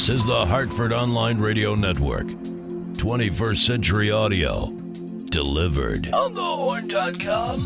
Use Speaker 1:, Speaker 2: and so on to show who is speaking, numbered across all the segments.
Speaker 1: This is the Hartford Online Radio Network. 21st Century Audio. Delivered. On thehorn.com.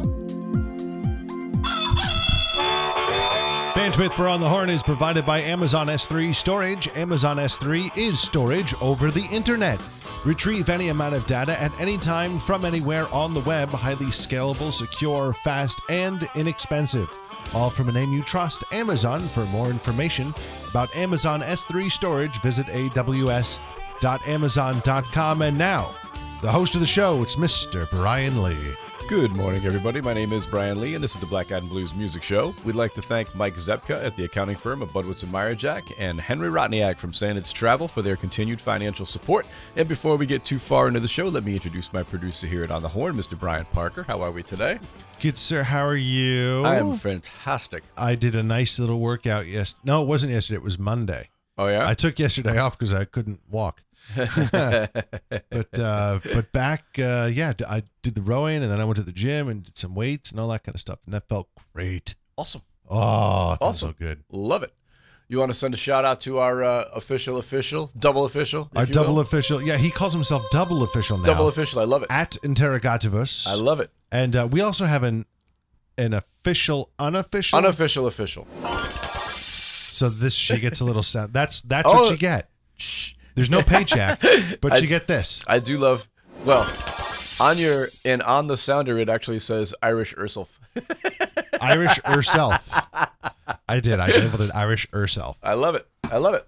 Speaker 2: Bandwidth for On the Horn is provided by Amazon S3 Storage. Amazon S3 is storage over the internet. Retrieve any amount of data at any time from anywhere on the web. Highly scalable, secure, fast, and inexpensive. All from a name you trust, Amazon. For more information about Amazon S3 storage, visit aws.amazon.com. And now, the host of the show, it's Mr. Brian Lee.
Speaker 3: Good morning, everybody. My name is Brian Lee, and this is the Black and Blues Music Show. We'd like to thank Mike Zepka at the accounting firm of Budwitz and Meyerjack and Henry Rotniak from Sandits Travel for their continued financial support. And before we get too far into the show, let me introduce my producer here at On the Horn, Mr. Brian Parker. How are we today?
Speaker 2: Good, sir. How are you?
Speaker 3: I am fantastic.
Speaker 2: I did a nice little workout yes. No, it wasn't yesterday. It was Monday.
Speaker 3: Oh, yeah?
Speaker 2: I took yesterday off because I couldn't walk. but uh, but back, uh, yeah, I did the rowing and then I went to the gym and did some weights and all that kind of stuff, and that felt great.
Speaker 3: awesome.
Speaker 2: Oh,
Speaker 3: Awesome.
Speaker 2: so good.
Speaker 3: Love it. You want to send a shout out to our uh, official, official, double official? if
Speaker 2: Our double
Speaker 3: will?
Speaker 2: official, yeah, he calls himself double official now.
Speaker 3: double official. I love it.
Speaker 2: at Interrogativus.
Speaker 3: I love it.
Speaker 2: and uh, we also have an an official, unofficial.
Speaker 3: Unofficial, official.
Speaker 2: so this she gets a little sound. That's that's
Speaker 3: Oh.
Speaker 2: what you get.
Speaker 3: Shh.
Speaker 2: There's no paycheck, but
Speaker 3: I
Speaker 2: you
Speaker 3: d-
Speaker 2: get this.
Speaker 3: I do love. Well, on your and on the sounder, it actually says Irish Ursulf.
Speaker 2: Irish herself. I did. I labeled it Irish herself.
Speaker 3: I love it. I love it.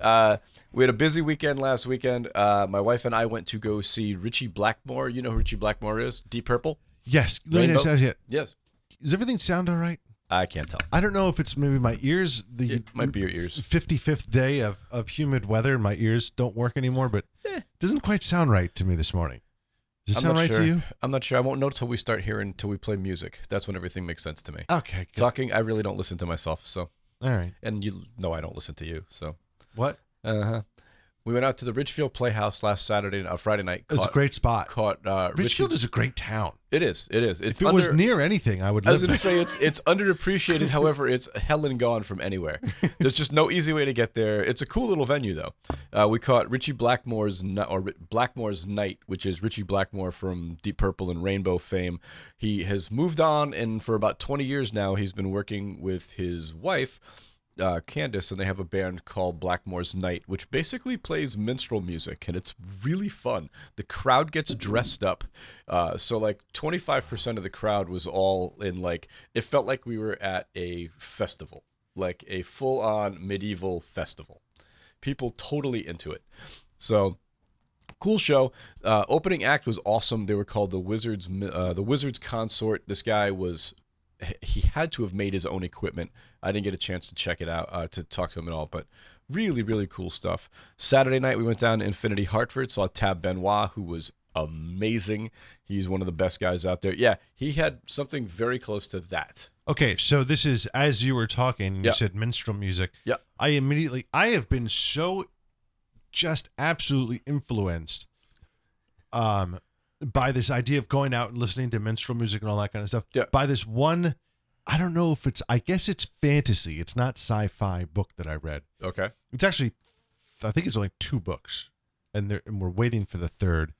Speaker 3: Uh, we had a busy weekend last weekend. Uh, my wife and I went to go see Ritchie Blackmore. You know who Ritchie Blackmore is? Deep Purple.
Speaker 2: Yes. Let me
Speaker 3: Rainbow?
Speaker 2: just ask you,
Speaker 3: Yes.
Speaker 2: Does everything sound all right?
Speaker 3: I can't tell.
Speaker 2: I don't know if it's maybe my ears. The
Speaker 3: It might be your ears.
Speaker 2: 55th day of, of humid weather, my ears don't work anymore. But it doesn't quite sound right to me this morning. Does it
Speaker 3: I'm
Speaker 2: sound right
Speaker 3: sure.
Speaker 2: to you?
Speaker 3: I'm not sure. I won't know till we start hearing until we play music. That's when everything makes sense to me.
Speaker 2: Okay. Good.
Speaker 3: Talking, I really don't listen to myself. So,
Speaker 2: All right.
Speaker 3: and you know I don't listen to you. So,
Speaker 2: What?
Speaker 3: uh huh. We went out to the Ridgefield Playhouse last Saturday, uh, Friday night.
Speaker 2: It's a great spot.
Speaker 3: caught uh,
Speaker 2: Richfield
Speaker 3: Richie-
Speaker 2: is a great town.
Speaker 3: It is. It is. It's
Speaker 2: If it was near anything, I would
Speaker 3: I was going to say it's it's underappreciated. However, it's hell and gone from anywhere. There's just no easy way to get there. It's a cool little venue though. Uh, we caught Ritchie Blackmore's or Blackmore's Night, which is Ritchie Blackmore from Deep Purple and Rainbow fame. He has moved on, and for about 20 years now, he's been working with his wife. Uh, Candice and they have a band called Blackmore's Night, which basically plays minstrel music, and it's really fun. The crowd gets dressed up, uh, so like 25% of the crowd was all in like it felt like we were at a festival, like a full-on medieval festival. People totally into it. So cool show. Uh, opening act was awesome. They were called the Wizards, uh, the Wizards Consort. This guy was, he had to have made his own equipment. I didn't get a chance to check it out uh, to talk to him at all, but really, really cool stuff. Saturday night we went down to Infinity Hartford, saw Tab Benoit, who was amazing. He's one of the best guys out there. Yeah, he had something very close to that.
Speaker 2: Okay, so this is as you were talking, you
Speaker 3: Yeah.
Speaker 2: said minstrel music.
Speaker 3: Yeah.
Speaker 2: I immediately I have been so just absolutely influenced um by this idea of going out and listening to minstrel music and all that kind of stuff.
Speaker 3: Yeah.
Speaker 2: By this one I don't know if it's I guess it's fantasy. It's not sci-fi book that I read.
Speaker 3: Okay.
Speaker 2: It's actually I think it's only two books. And they're and we're waiting for the third.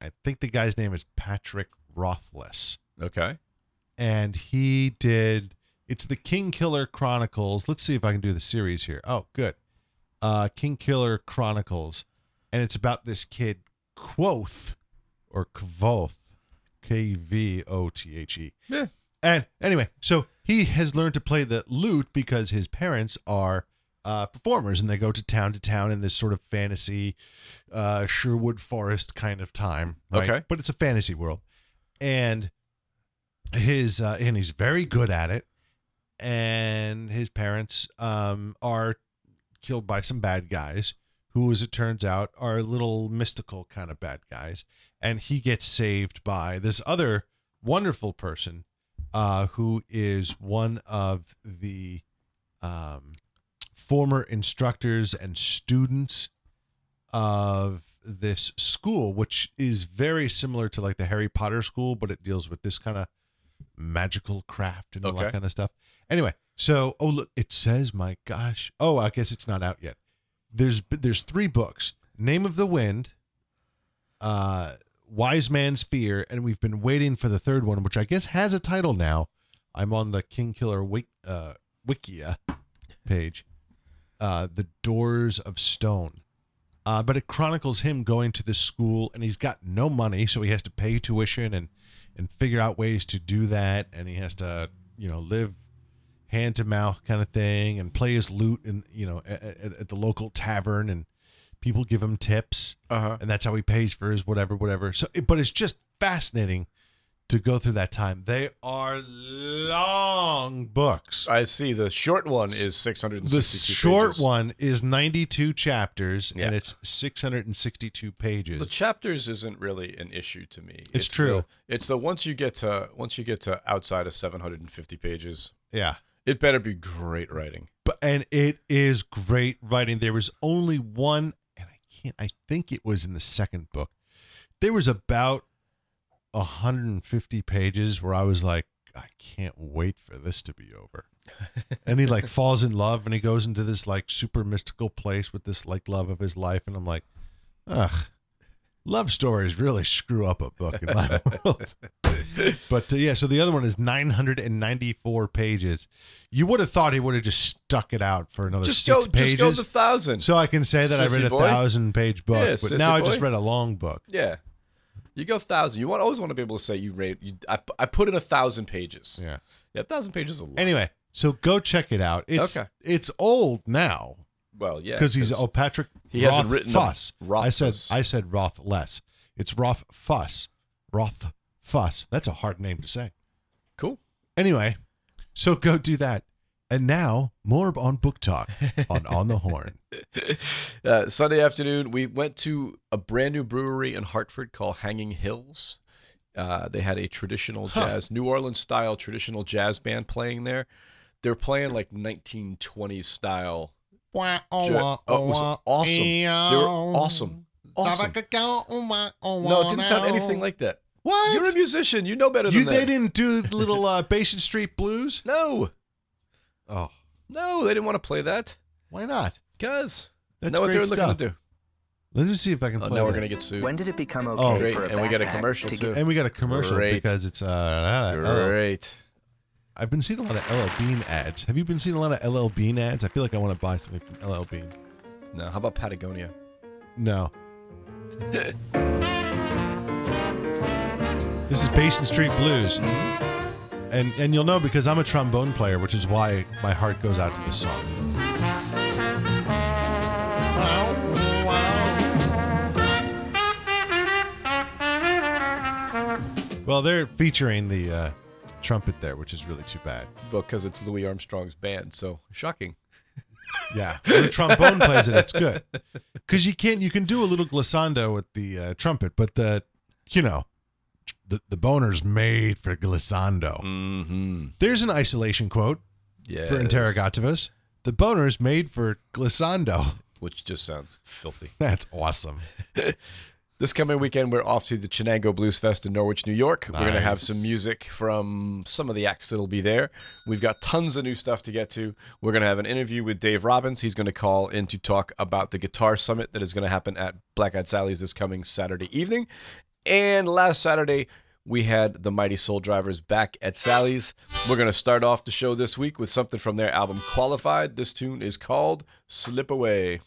Speaker 2: I think the guy's name is Patrick Rothless.
Speaker 3: Okay.
Speaker 2: and he did it's the King Killer Chronicles. Let's see if I can do the series here. Oh, good. Uh King Killer Chronicles. And it's about this kid Quoth or Kvothe. K V O T H E.
Speaker 3: Yeah.
Speaker 2: And anyway, so he has learned to play the lute because his parents are uh, performers and they go to town to town in this sort of fantasy uh, Sherwood Forest kind of time. Right?
Speaker 3: Okay.
Speaker 2: But it's a fantasy world. And his uh, and he's very good at it. And his parents um, are killed by some bad guys who, as it turns out, are little mystical kind of bad guys. And he gets saved by this other wonderful person uh, who is one of the um, former instructors and students of this school, which is very similar to like the Harry Potter school, but it deals with this kind of magical craft and all that kind of stuff. Anyway, so oh look, it says, my gosh, oh, I guess it's not out yet. there's there's three books: Name of the Wind, uh, Wise Man's Fear, and we've been waiting for the third one, which I guess has a title now. I'm on the King Killer wik, uh, Wikia page. Uh, the Doors of Stone. Uh, but it chronicles him going to this school, and he's got no money, so he has to pay tuition and and figure out ways to do that, and he has to you know live hand to mouth kind of thing, and play his lute and you know at, at, at the local tavern, and people give him tips,
Speaker 3: Uh huh.
Speaker 2: and that's how he pays for his whatever, whatever. So, but it's just fascinating to go through that time. They are long books.
Speaker 3: I see. The short one is 662
Speaker 2: The short
Speaker 3: pages.
Speaker 2: one is 92 chapters
Speaker 3: Yeah.
Speaker 2: and it's 662 pages.
Speaker 3: The chapters isn't really an issue to me.
Speaker 2: It's true.
Speaker 3: The, it's the once you get to once you get to outside of 750 pages,
Speaker 2: yeah.
Speaker 3: it better be great writing.
Speaker 2: But and it is great writing. There was only one can't I think it was in the second book. There was about 150 pages where I was like I can't wait for this to be over. and he like falls in love and he goes into this like super mystical place with this like love of his life and I'm like ugh love stories really screw up a book in my world. But uh, yeah, so the other one is 994 pages. You would have thought he would have just stuck it out for another
Speaker 3: Just
Speaker 2: six
Speaker 3: go,
Speaker 2: pages.
Speaker 3: just go the thousand.
Speaker 2: so I can say that I read a
Speaker 3: boy.
Speaker 2: thousand page book,
Speaker 3: Yeah,
Speaker 2: but
Speaker 3: sissy
Speaker 2: now I just read a long book.
Speaker 3: yeah, you go thousand. You want always want to be able to say you rate. You, I, I put in a thousand pages.
Speaker 2: Yeah.
Speaker 3: Yeah, a thousand pages is a lot.
Speaker 2: Anyway, so go check it out. It's
Speaker 3: Okay.
Speaker 2: it's old now
Speaker 3: well, yeah,
Speaker 2: because he's oh Patrick.
Speaker 3: he hasn't written
Speaker 2: Fuss. I said. I said Roth less. It's Rothfuss. Roth Fuss. That's a hard name to say.
Speaker 3: cool.
Speaker 2: Anyway, so go do that. And now more on book talk on on the horn.
Speaker 3: Uh, Sunday afternoon, we went to a brand new brewery in Hartford called Hanging Hills. Uh, they had a traditional jazz, New Orleans style traditional jazz band playing there. They're playing like 1920s style. Ja- oh, it was awesome. They were awesome. Awesome. No, it didn't sound anything like that.
Speaker 2: What?
Speaker 3: You're a musician. You know better than
Speaker 2: You,
Speaker 3: that.
Speaker 2: they didn't do the little uh, Basin Street Blues.
Speaker 3: No,
Speaker 2: Oh,
Speaker 3: no, they didn't want to play that.
Speaker 2: why not?
Speaker 3: Because
Speaker 2: That's
Speaker 3: know what they're looking
Speaker 2: stuff.
Speaker 3: to do.
Speaker 2: Let me see if I can
Speaker 3: Oh,
Speaker 2: play.
Speaker 3: now we're gonna get sued.
Speaker 4: When did it become okay
Speaker 2: Oh,
Speaker 3: Great,
Speaker 4: for a
Speaker 3: and we got a commercial,
Speaker 4: to
Speaker 3: too.
Speaker 4: get-
Speaker 2: And we got a commercial
Speaker 3: Great.
Speaker 2: because it's uh,
Speaker 3: Great.
Speaker 2: I've been seeing a lot of LL Bean ads. Have you been seeing a lot of LL Bean ads? I feel like I want to buy something from LL Bean.
Speaker 3: No, how about Patagonia?
Speaker 2: No. this is Basin Street Blues. And and you'll know because I'm a trombone player, which is why my heart goes out to this song. Well, they're featuring the uh, trumpet there, which is really too bad.
Speaker 3: Because it's Louis Armstrong's band, so shocking.
Speaker 2: Yeah, when the trombone plays it, it's good because you can't. You can do a little glissando with the uh, trumpet, but the, you know, the the boner's made for glissando.
Speaker 3: Mm-hmm.
Speaker 2: There's an isolation quote
Speaker 3: Yeah.
Speaker 2: for Interrogativus. The boner's made for glissando.
Speaker 3: Which just sounds filthy.
Speaker 2: That's awesome.
Speaker 3: This coming weekend, we're off to the Chenango Blues Fest in Norwich, New York. We're going to have some music from some of the acts that'll be there. We've got tons of new stuff to get to. We're going to have an interview with Dave Robbins. He's going to call in to talk about the Guitar Summit that is going to happen at Black Eyed Sally's this coming Saturday evening. And last Saturday, we had the Mighty Soul Drivers back at Sally's. We're going to start off the show this week with something from their album Qualified. This tune is called Slip Away.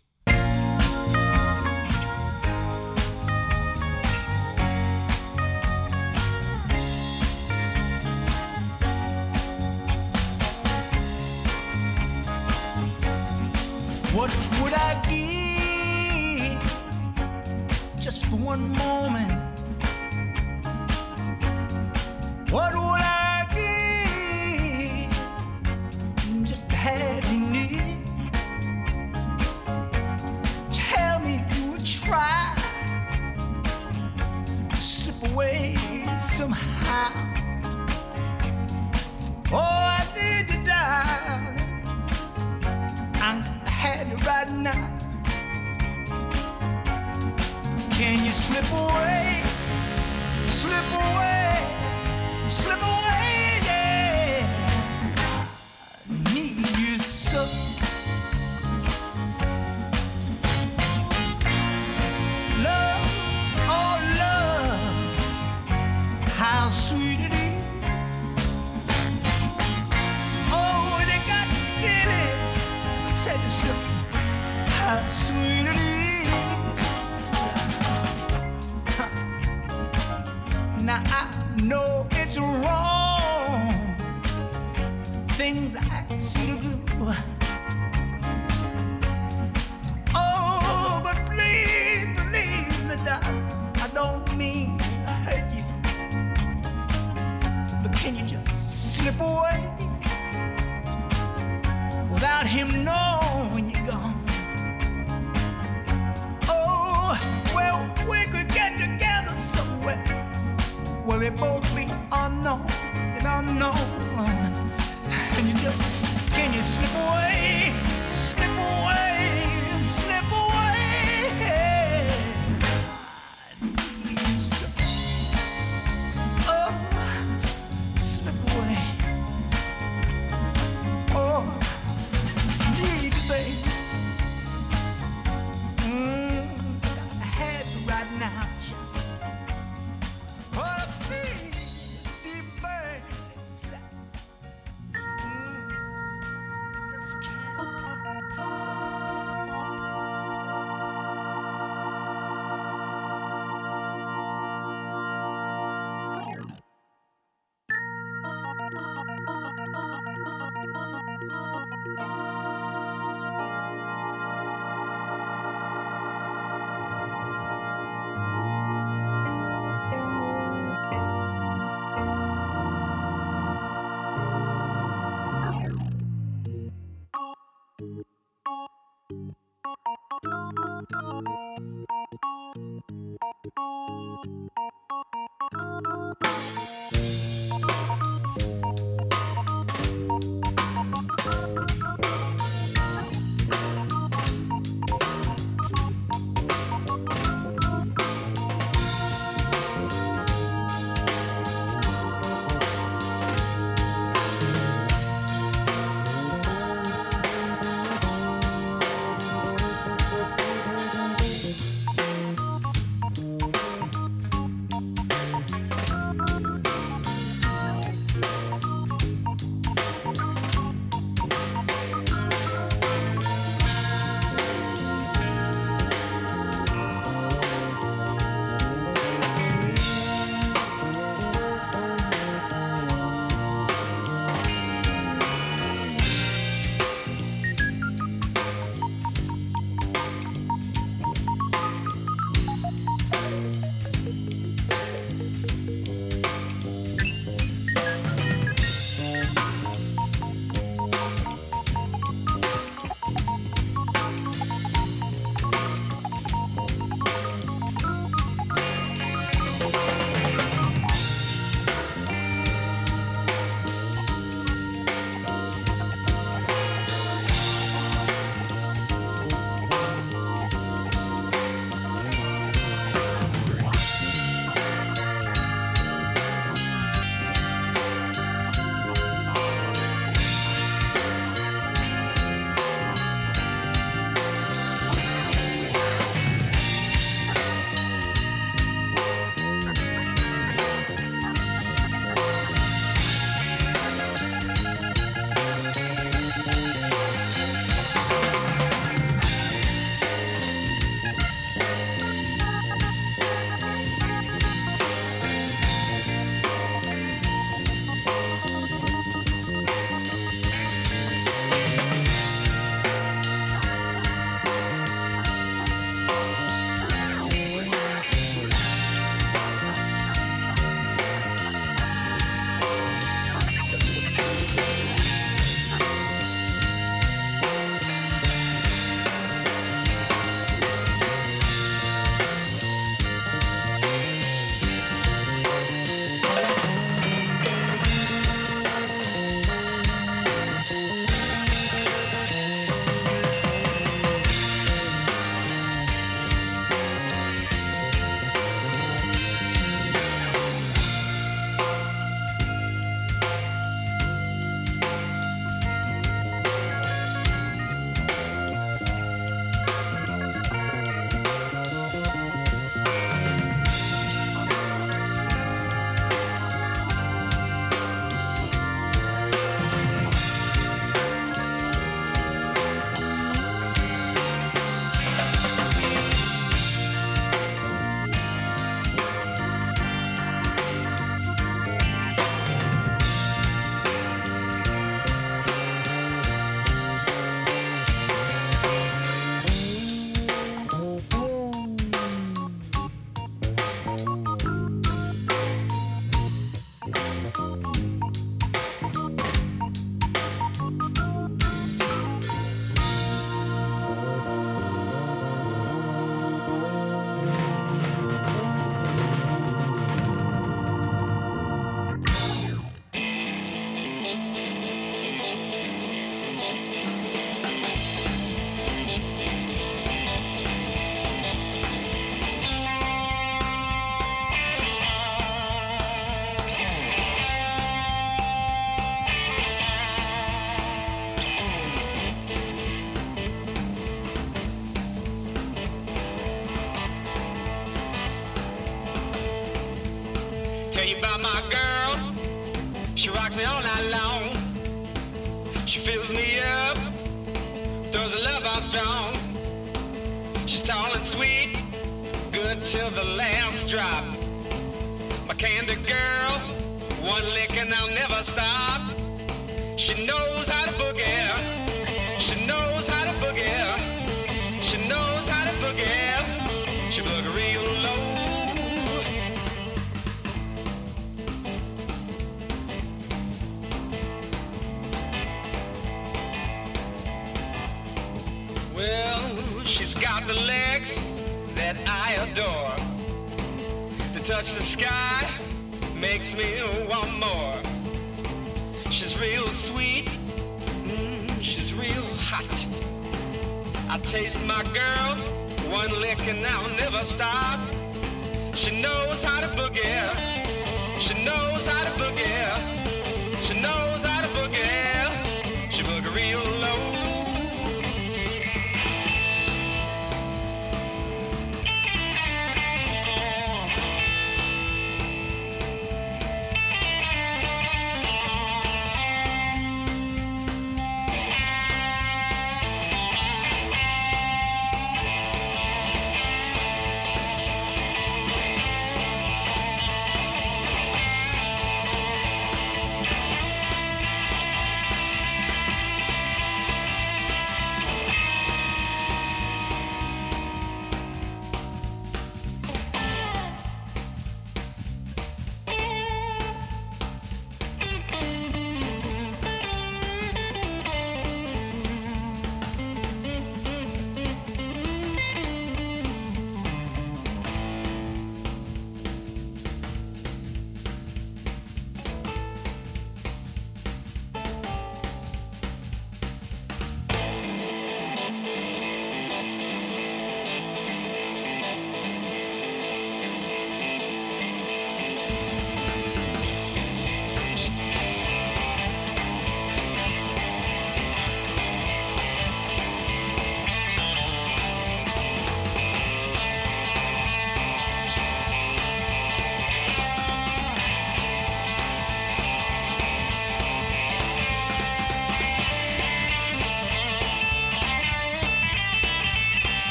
Speaker 5: Now. Can you slip away? Slip away, slip away, I
Speaker 6: know it's wrong. Things I should do. Oh, but please believe me, darling. I don't mean to hurt you. But can you just slip away without him knowing you're gone? Oh, well, we could get together somewhere where we both be unknown and unknown. And you just,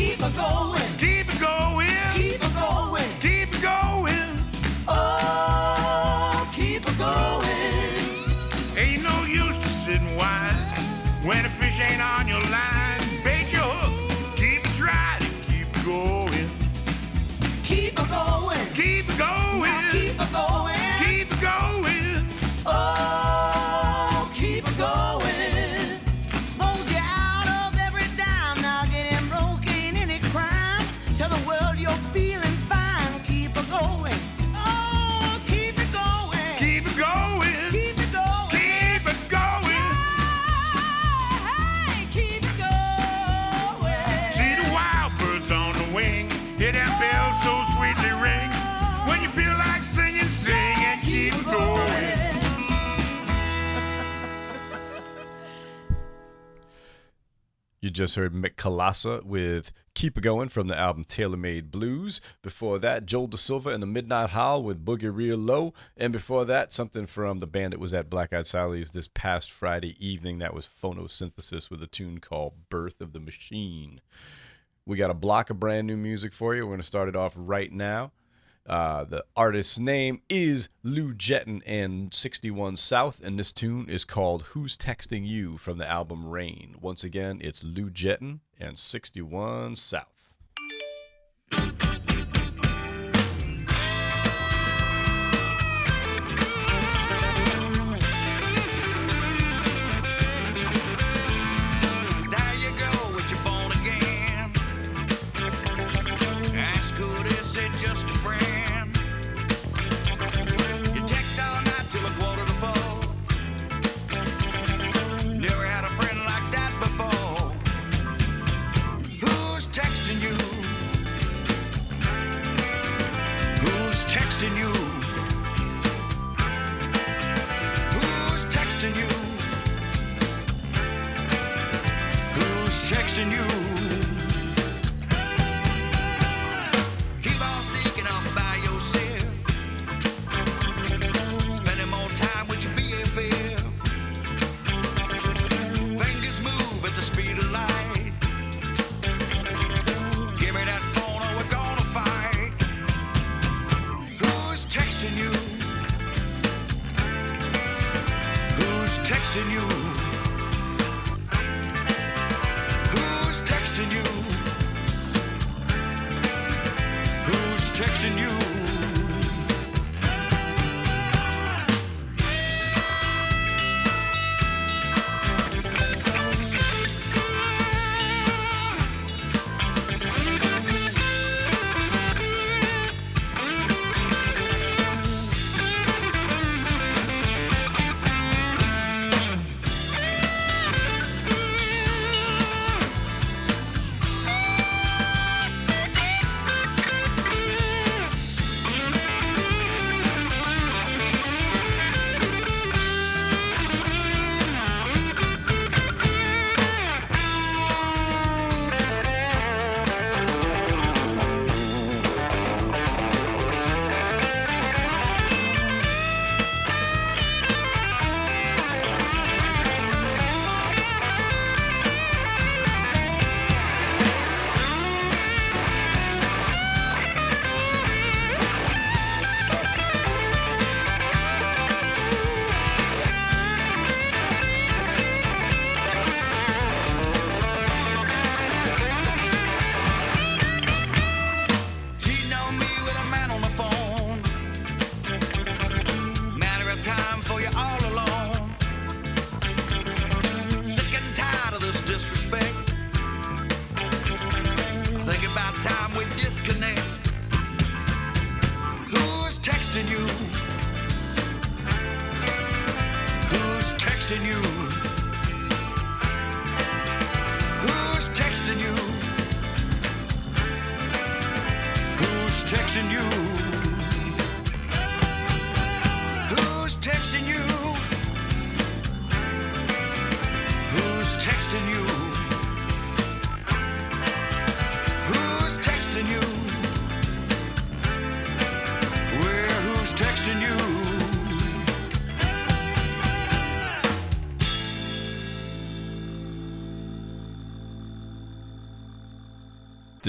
Speaker 7: keep
Speaker 8: a going.
Speaker 6: Keep
Speaker 8: You
Speaker 3: just heard Mick Kolassa with Keep It Going from the album Taylor Made Blues. Before that, Joel Da Silva and the Midnight Howl with Boogie Real Low. And before that, something from the band that was at Black Eyed Sally's this past Friday evening. That was Photosynthesis with a tune called Birth of the Machine. We got a block of brand new music for you. We're going to start it off right now. Uh, the artist's name is Lou Jetton and 61 South, and this tune is called Who's Texting You from the album Rain. Once again, it's Lou Jetton and 61 South.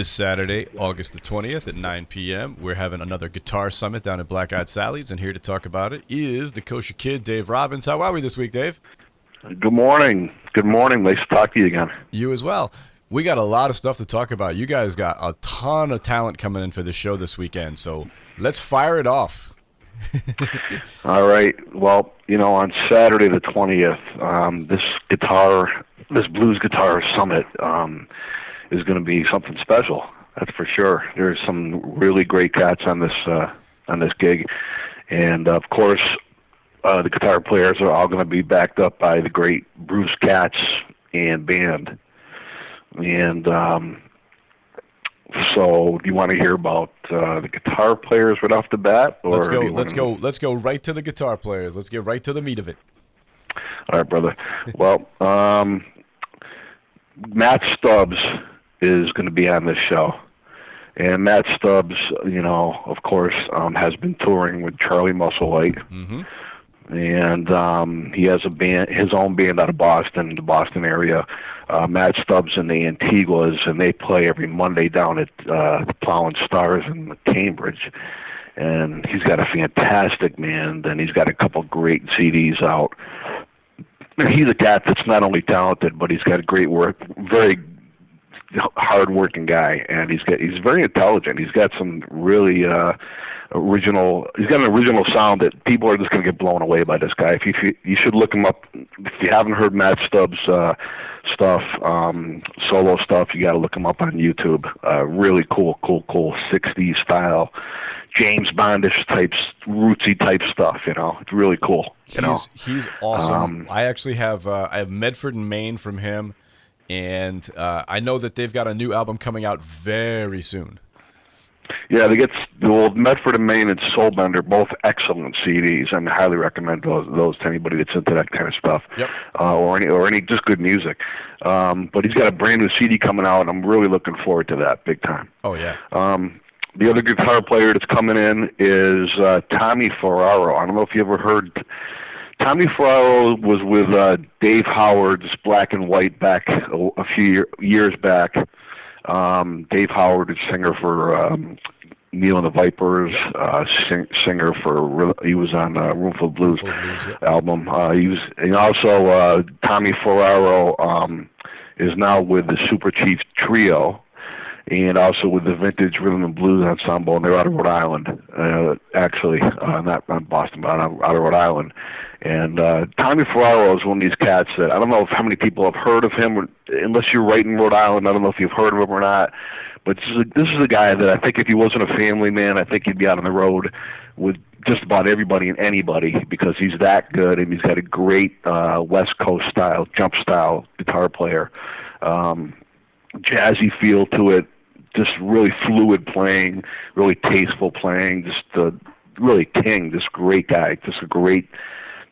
Speaker 9: This
Speaker 3: Saturday, August the 20th at 9 p.m., we're having another guitar summit down at Black Eyed Sally's, and here to talk about it is the kosher kid, Dave Robbins. How are we this week, Dave?
Speaker 10: Good morning. Good morning. Nice to talk to you again.
Speaker 3: You as well. We got a lot of stuff to talk about. You guys got a ton of talent coming in for the show this weekend, so let's fire it off.
Speaker 10: All right. Well, you know, on Saturday the twentieth, um, this guitar, this blues guitar summit, um, is going to be something special. That's for sure. There's some really great cats on this uh, on this gig, and of course, uh, the guitar players are all going to be backed up by the great Bruce Katz and band. And um, so, do you want to hear about uh, the guitar players right off the bat? Or
Speaker 3: Let's go. Let's go. Let's go right to the guitar players. Let's get right to the meat of it.
Speaker 10: All right, brother. Well, um, Matt Stubbs is going to be on this show, and Matt Stubbs, you know, of course, um, has been touring with Charlie Musselwhite,
Speaker 3: Mm-hmm.
Speaker 10: and um, he has a band, his own band out of Boston, the Boston area. Uh, Matt Stubbs and the Antigones, and they play every Monday down at uh, the Plough and Stars in Cambridge. And he's got a fantastic band, and he's got a couple great CDs out he's a cat that's not only talented, but he's got great work, very hard-working guy, and he's got he's very intelligent. He's got some really uh, original. He's got an original sound that people are just going to get blown away by this guy. If you if you, you should look him up. If you haven't heard Matt Stubbs' uh, stuff, um, solo stuff, you got to look him up on YouTube. Uh, really cool, cool, cool '60s style. James Bondish types, rootsy type stuff, you know. It's really cool. You know,
Speaker 3: He's he's awesome.
Speaker 10: Um,
Speaker 3: I actually have uh, I have Medford and Main from him, and uh, I know that they've got a new album coming out very soon.
Speaker 10: Yeah, they get well, Medford and Main and Soulbender, both excellent CDs, and I highly recommend those those to anybody that's into that kind of stuff,
Speaker 3: Yep.
Speaker 10: uh, or any or any just good music. Um, but he's got a brand new CD coming out, and I'm really looking forward to that big time.
Speaker 3: Oh yeah.
Speaker 10: Um, the other guitar player that's coming in is uh, Tommy Ferraro. I don't know if you ever heard. Tommy Ferraro was with uh, Dave Howard's Black and White back a, a few year, years back. Um, Dave Howard is singer for um, Neal and the Vipers, uh, sing, singer for he was on uh, Roomful of Blues
Speaker 3: blues, yeah.
Speaker 10: album. Uh, he was, and also uh, Tommy Ferraro um, is now with the Super Chief Trio, and also with the Vintage Rhythm and Blues Ensemble, and they're out of Rhode Island, uh, actually, uh, not not Boston, but out of, out of Rhode Island. And uh, Tommy Ferraro is one of these cats that I don't know if how many people have heard of him, unless you're right in Rhode Island. I don't know if you've heard of him or not. But this is a, this is a guy that I think if he wasn't a family man, I think he'd be out on the road with just about everybody and anybody because he's that good and he's got a great uh, West Coast style, jump style guitar player, um, jazzy feel to it, just really fluid playing, really tasteful playing, just uh, really king, just great guy, just a great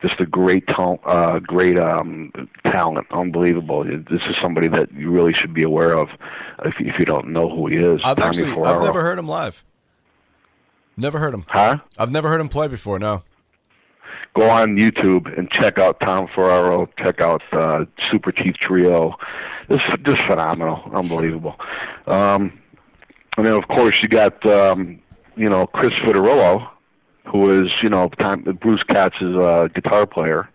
Speaker 10: just a great talent, uh, great um, talent, unbelievable. This is somebody that you really should be aware of if, if you don't know who he is.
Speaker 3: I've
Speaker 10: Tommy
Speaker 3: actually I've never heard him live. Never heard him.
Speaker 10: Huh?
Speaker 3: I've never heard him play before. No.
Speaker 10: Go on YouTube and check out Tom Ferraro. Check out uh, Super Chief Trio. This just phenomenal, unbelievable. Um, and then of course you got um, you know Chris Vitarello, who is you know Tom, Bruce Katz's uh, guitar player.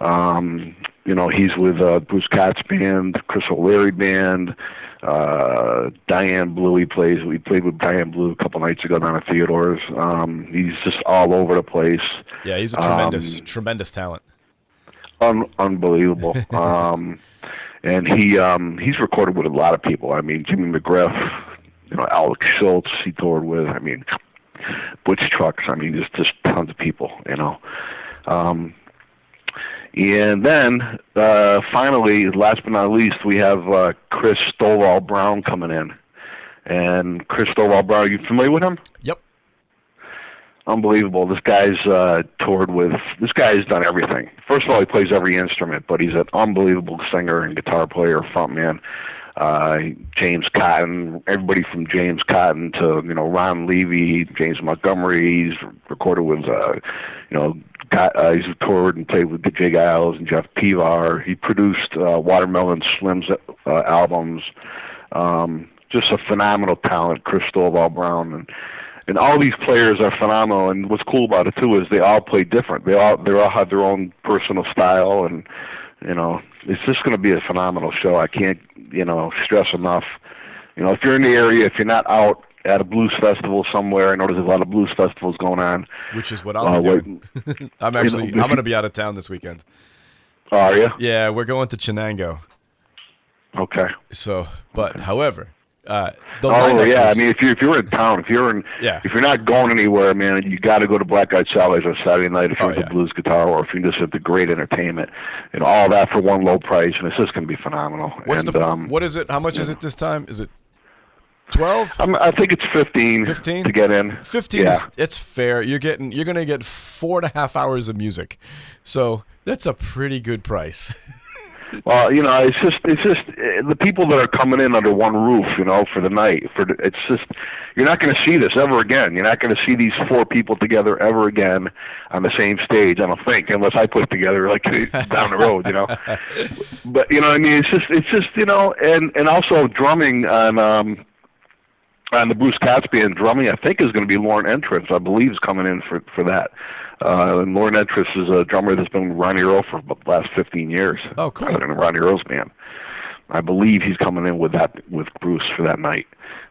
Speaker 10: Um, you know he's with uh, Bruce Katz band, Chris O'Leary band, uh, Diane Blue. He plays. We played with Diane Blue a couple nights ago down at Theodore's. Um, he's just all over the place.
Speaker 3: Yeah, he's a tremendous
Speaker 10: Um,
Speaker 3: tremendous talent.
Speaker 10: Un- unbelievable. um, and he um, he's recorded with a lot of people. I mean, Jimmy McGriff, you know, Alex Schultz. He toured with. I mean, Butch Trucks. I mean, just just tons of people. You know. Um, and then uh, finally, last but not least, we have uh, Chris Stovall Brown coming in. And Chris Stovall Brown, are you familiar with him?
Speaker 3: Yep.
Speaker 10: unbelievable. This guy's uh, toured with. This guy's done everything. First of all, he plays every instrument, but he's an unbelievable singer and guitar player, frontman. Uh, James Cotton, everybody from James Cotton to you know Ron Levy, James Montgomery. He's recorded with uh, you know. Uh, he's toured and played with J. Geils and Jeff Pivar. He produced uh, Watermelon Slim's uh, albums. Um, just a phenomenal talent, Chris Stovall Brown, and and all these players are phenomenal. And what's cool about it too is they all play different. They all they all have their own personal style, and you know it's just going to be a phenomenal show. I can't you know stress enough. You know, if you're in the area, if you're not out at a blues festival somewhere, I know there's a lot of blues festivals going on.
Speaker 3: Which is what I'll
Speaker 10: Uh,
Speaker 3: be doing. I'm actually
Speaker 10: you know,
Speaker 3: I'm going to be out of town this weekend.
Speaker 10: Are you
Speaker 3: Yeah, we're going to Chenango.
Speaker 10: okay?
Speaker 3: So, but however, uh,
Speaker 10: Oh yeah, I mean if you if you're in town, if you're in
Speaker 3: Yeah.
Speaker 10: if you're not going anywhere, man, you got to go to Black Eyed Sally's on Saturday night if you're
Speaker 3: Oh,
Speaker 10: into
Speaker 3: yeah.
Speaker 10: blues guitar, or if you're just at the great entertainment, and all that for one low price, and it's just going to be phenomenal.
Speaker 3: what's
Speaker 10: and,
Speaker 3: the
Speaker 10: um,
Speaker 3: what is it? How much is it this time? Is it twelve?
Speaker 10: I'm, I think it's 15,
Speaker 3: 15?
Speaker 10: to get in.
Speaker 3: 15
Speaker 10: Yeah.
Speaker 3: is it's fair. You're getting you're gonna get four and a half hours of music, so that's a pretty good price.
Speaker 10: Well, you know, it's just it's just uh, the people that are coming in under one roof, you know, for the night. For the, it's just you're not going to see this ever again. You're not going to see these four people together ever again on the same stage. I don't think, unless I put it together like down the road, you know. But you know, what I mean, it's just it's just you know, and and also drumming on. um on the Bruce band drumming, I think is going to be Lorne Entress. I believe is coming in for for that. Uh, and Lorne Entress is a drummer that's been with Ronnie Earl for the last 15 years.
Speaker 3: Oh, cool.
Speaker 10: In Ronnie Earl's band. I believe he's coming in with that with Bruce for that night.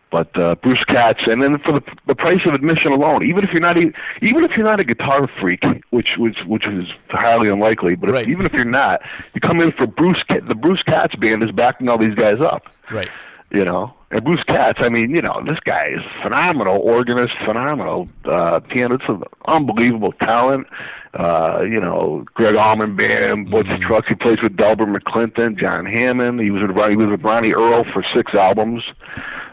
Speaker 10: But uh, Bruce Katz, and then for the the price of admission alone, even if you're not even if you're not a guitar freak, which which which is highly unlikely, but if, even if you're not, you come in for Bruce. The Bruce Katz band is backing all these guys up
Speaker 3: right.
Speaker 10: You know. And Bruce Katz, I mean, you know, this guy is phenomenal organist, phenomenal uh, pianist, an unbelievable talent. Uh, you know, Gregg Allman Band, Butch Trucks. He plays with Delbert McClinton, John Hammond. He was with Ronnie, he was with Ronnie Earl for six albums.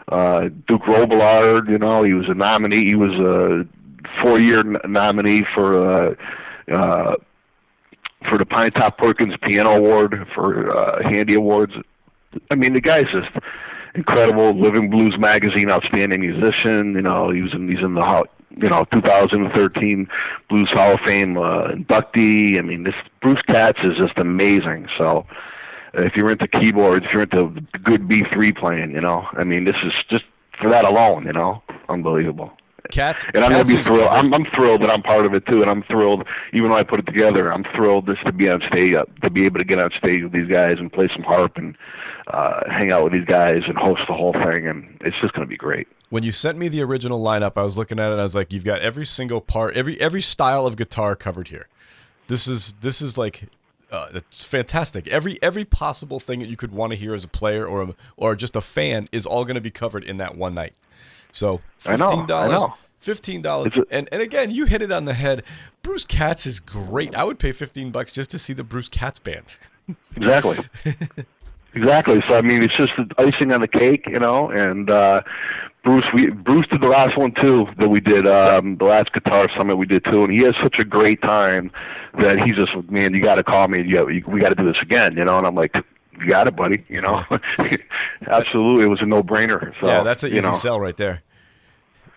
Speaker 10: Uh, Duke Robillard, you know, he was a nominee. He was a four-year n- nominee for uh, uh, for the Pinetop Perkins Piano Award for uh, Handy Awards. I mean, the guy's just incredible. Living Blues Magazine, outstanding musician. You know, he was in he's in the you know 2013 Blues Hall of Fame uh, inductee. I mean, this Bruce Katz is just amazing. So. uh, If you're into keyboards, if you're into good B3 playing, you know, I mean, this is just for that alone, you know, unbelievable.
Speaker 3: Cats.
Speaker 10: And I'm gonna be thrilled. I'm, I'm thrilled that I'm part of it too, and I'm thrilled, even though I put it together. I'm thrilled just to be on stage, uh, to be able to get on stage with these guys and play some harp and uh, hang out with these guys and host the whole thing, and it's just gonna be great.
Speaker 3: when you sent me the original lineup, I was looking at it. and I was like, "You've got every single part, every every style of guitar covered here. This is this is like, uh, it's fantastic. Every every possible thing that you could want to hear as a player or a, or just a fan is all going to be covered in that one night. So
Speaker 10: I know, I
Speaker 3: fifteen dollars, fifteen dollars, and and again, you hit it on the head. Bruce Katz is great. I would pay fifteen bucks just to see the Bruce Katz band.
Speaker 10: Exactly. exactly. So I mean, it's just the icing on the cake, you know. And uh, Bruce, we Bruce did the last one too that we did, um, the last guitar summit we did too, and he has such a great time that he's just man, you got to call me. You, you, we got to do this again, you know. And I'm like. You got it, buddy. You know, absolutely, it was a no-brainer. So,
Speaker 3: yeah, that's an easy
Speaker 10: know,
Speaker 3: sell right there.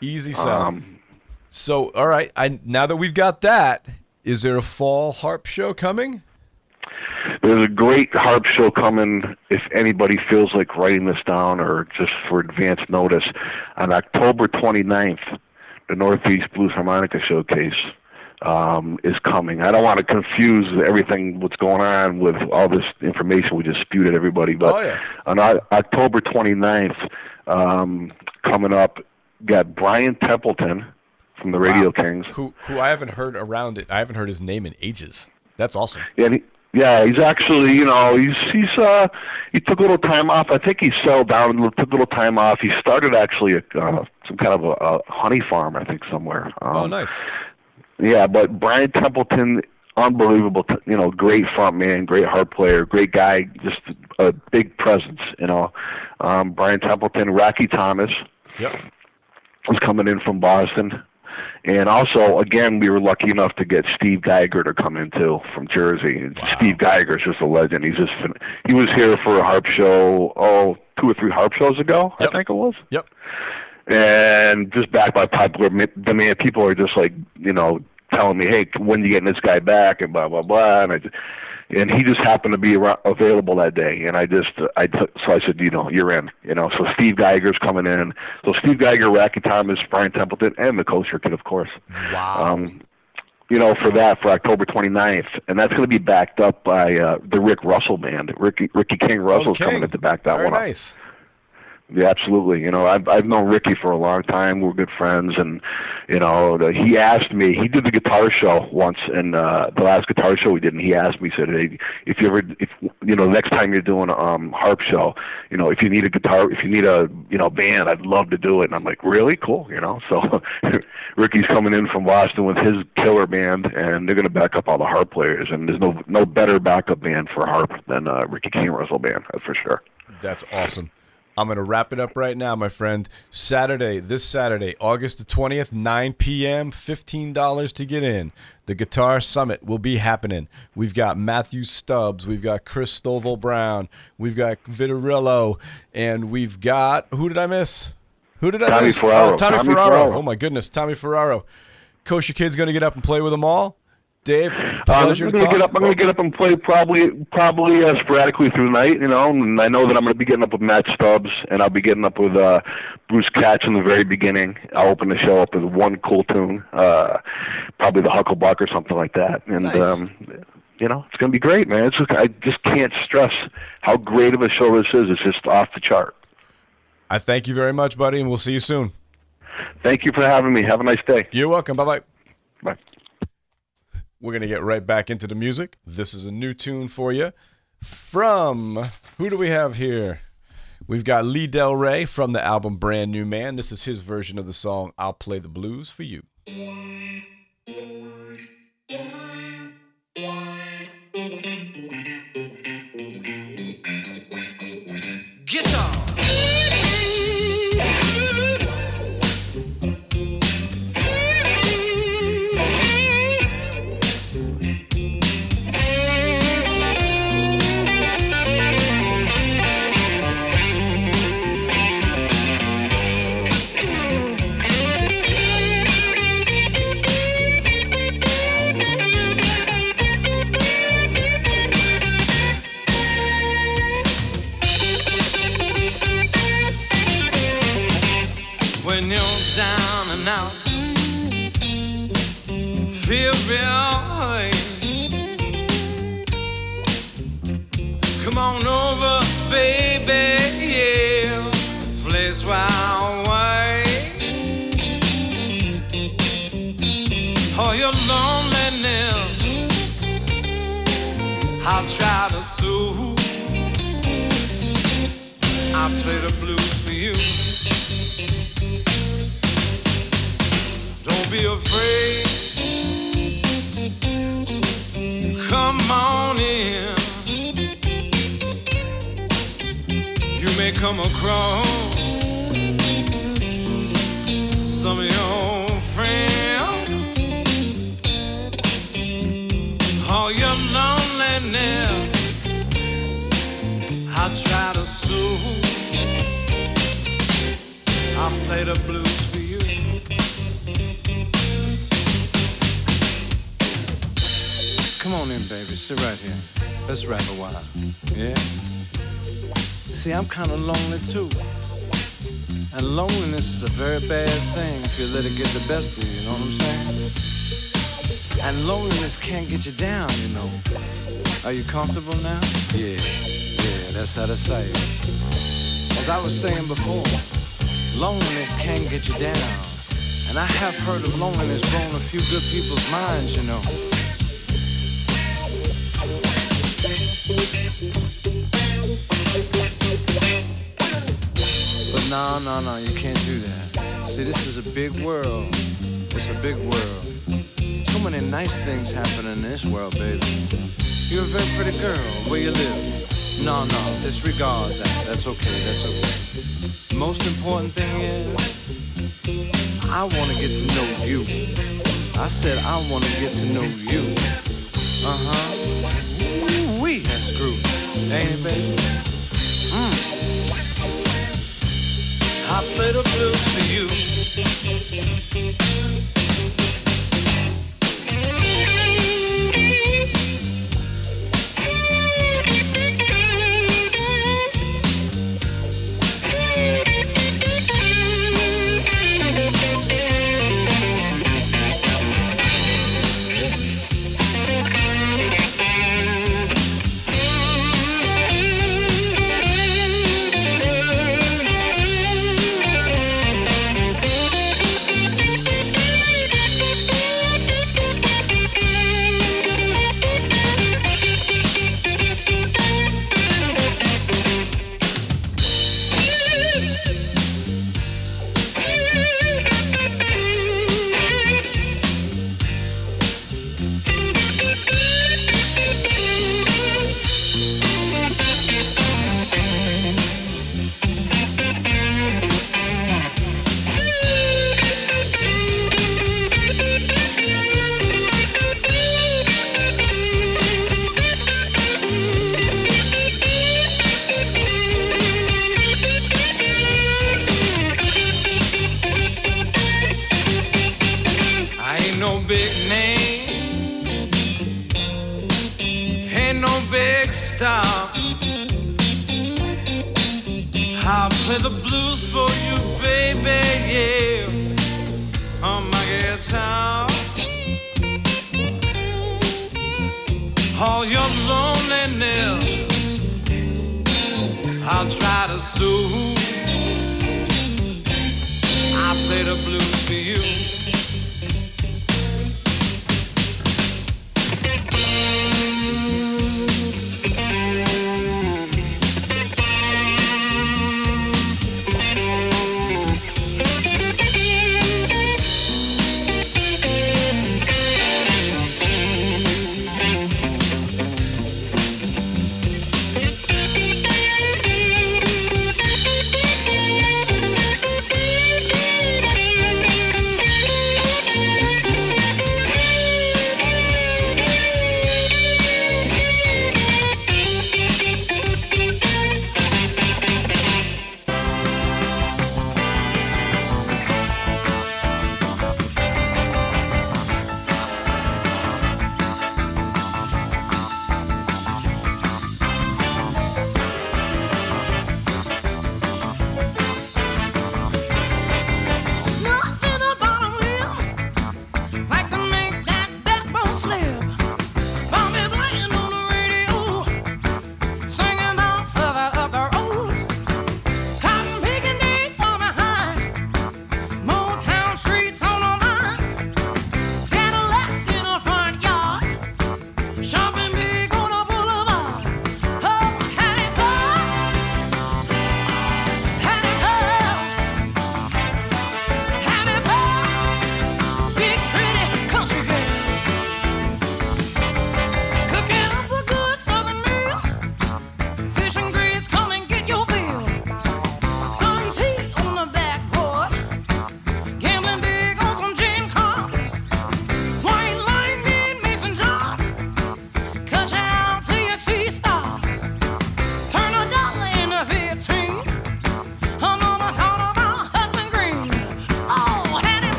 Speaker 3: Easy sell.
Speaker 10: Um,
Speaker 3: So, all right. I now that we've got that, is there a fall harp show coming?
Speaker 10: There's a great harp show coming if anybody feels like writing this down or just for advance notice. On October 29th, the Northeast Blues Harmonica Showcase um, is coming. I don't want to confuse everything what's going on with all this information we just spewed at everybody, but
Speaker 3: Oh, yeah.
Speaker 10: on O- October 29th, um, coming up, got Brian Templeton from the Radio Kings.
Speaker 3: Who who I haven't heard around it. I haven't heard his name in ages. That's awesome.
Speaker 10: Yeah, he, yeah, he's actually, you know, he's he's uh he took a little time off. I think he settled down and took a little time off. He started actually a, uh, some kind of a, a honey farm, I think, somewhere. Um,
Speaker 3: Oh, nice.
Speaker 10: Yeah, but Brian Templeton, unbelievable, t- you know, great front man, great harp player, great guy, just a big presence, you know. Um, Brian Templeton, Racky Thomas
Speaker 3: Yep.
Speaker 10: was coming in from Boston. And also, again, we were lucky enough to get Steve Guyger to come in too from Jersey. And Steve Guyger is just a legend. He's just he was here for a harp show, oh, two or three harp shows ago,
Speaker 3: Yep.
Speaker 10: I think it was.
Speaker 3: Yep.
Speaker 10: And just backed by popular demand, people are just like you know telling me, "Hey, when you getting this guy back?" and blah blah blah. And I, and he just happened to be around, available that day, and I just I took so I said, you know, you're in, you know. So Steve Guyger's coming in. So Steve Guyger, Racky Thomas, Brian Templeton, and the kosher kid, of course.
Speaker 3: Wow.
Speaker 10: Um, you know, for that for October 29th, and that's going to be backed up by uh, the Rick Russell band. Ricky Ricky King Russell's
Speaker 3: Okay.
Speaker 10: coming in to back that
Speaker 3: Very
Speaker 10: one up.
Speaker 3: nice.
Speaker 10: Yeah, absolutely. You know, I've I've known Ricky for a long time. We're good friends, and you know, the, he asked me. He did the guitar show once, and uh, the last guitar show we did, and he asked me, he said, "Hey, if you ever, if you know, next time you're doing a um, harp show, you know, if you need a guitar, if you need a you know band, I'd love to do it." And I'm like, "Really? Cool." You know, so Ricky's coming in from Boston with his killer band, and they're going to back up all the harp players. And there's no no better backup band for harp than uh, Ricky King Russell band, that's for sure.
Speaker 3: That's awesome. I'm going to wrap it up right now, my friend. Saturday, this Saturday, August the 20th, 9 p.m., $15 to get in. The Guitar Summit will be happening. We've got Matthew Stubbs, we've got Chris Stovall Brown, we've got Vitarello, and we've got, who did I miss? Who did I
Speaker 10: Tommy
Speaker 3: miss?
Speaker 10: Ferraro.
Speaker 3: Oh, Tommy,
Speaker 10: Tommy
Speaker 3: Ferraro.
Speaker 10: Ferraro.
Speaker 3: Oh, my goodness, Tommy Ferraro. Kosher Kid's going to get up and play with them all. Dave,
Speaker 10: Uh, I'm gonna
Speaker 3: talk.
Speaker 10: get up. I'm gonna get up and play probably probably uh, sporadically through the night, you know. And I know that I'm gonna be getting up with Matt Stubbs, and I'll be getting up with uh, Bruce Katz in the very beginning. I'll open the show up with one cool tune, uh, probably the Hucklebuck or something like that. And
Speaker 3: Nice.
Speaker 10: um, you know, it's gonna be great, man. It's just, I just can't stress how great of a show this is. It's just off the chart.
Speaker 3: I thank you very much, buddy, and we'll see you soon.
Speaker 10: Thank you for having me. Have a nice day.
Speaker 3: You're welcome. Bye bye.
Speaker 10: Bye.
Speaker 3: We're going to get right back into the music. This is a new tune for you from who do we have here? We've got Lee Del Rey from the album Brand New Man. This is his version of the song I'll Play the Blues for You.
Speaker 11: Guitar. I'll try to soothe. I play the blues for you. Don't be afraid. Come on in. You may come across some of your play the blues for you. Come on in, baby. Sit right here. Let's rap a while. Yeah? See, I'm kind of lonely too. And loneliness is a very bad thing if you let it get the best of you, you know what I'm saying? And loneliness can't get you down, you know. Are you comfortable now? Yeah, yeah, that's how to say it. As I was saying before, loneliness can get you down. And I have heard of loneliness blowing a few good people's minds, you know. But no, no, no, you can't do that. See, this is a big world. It's a big world. So many nice things happen in this world, baby. You're a very pretty girl. Where you live? No, no, disregard that. That's okay, that's okay. Most important thing is, I want to get to know you. I said I want to get to know you. Uh-huh. Ooh, we that's groovy. Ain't it, baby? Mm. I play the blues for you.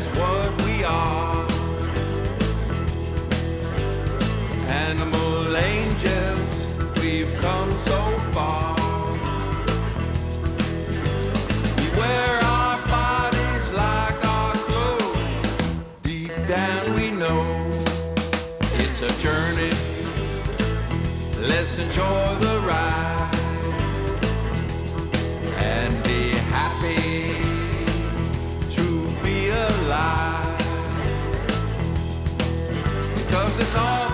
Speaker 12: that's what we are. Animal angels, we've come so far. We wear our bodies like our clothes. Deep down, we know it's a journey. Let's enjoy the ride. is
Speaker 3: all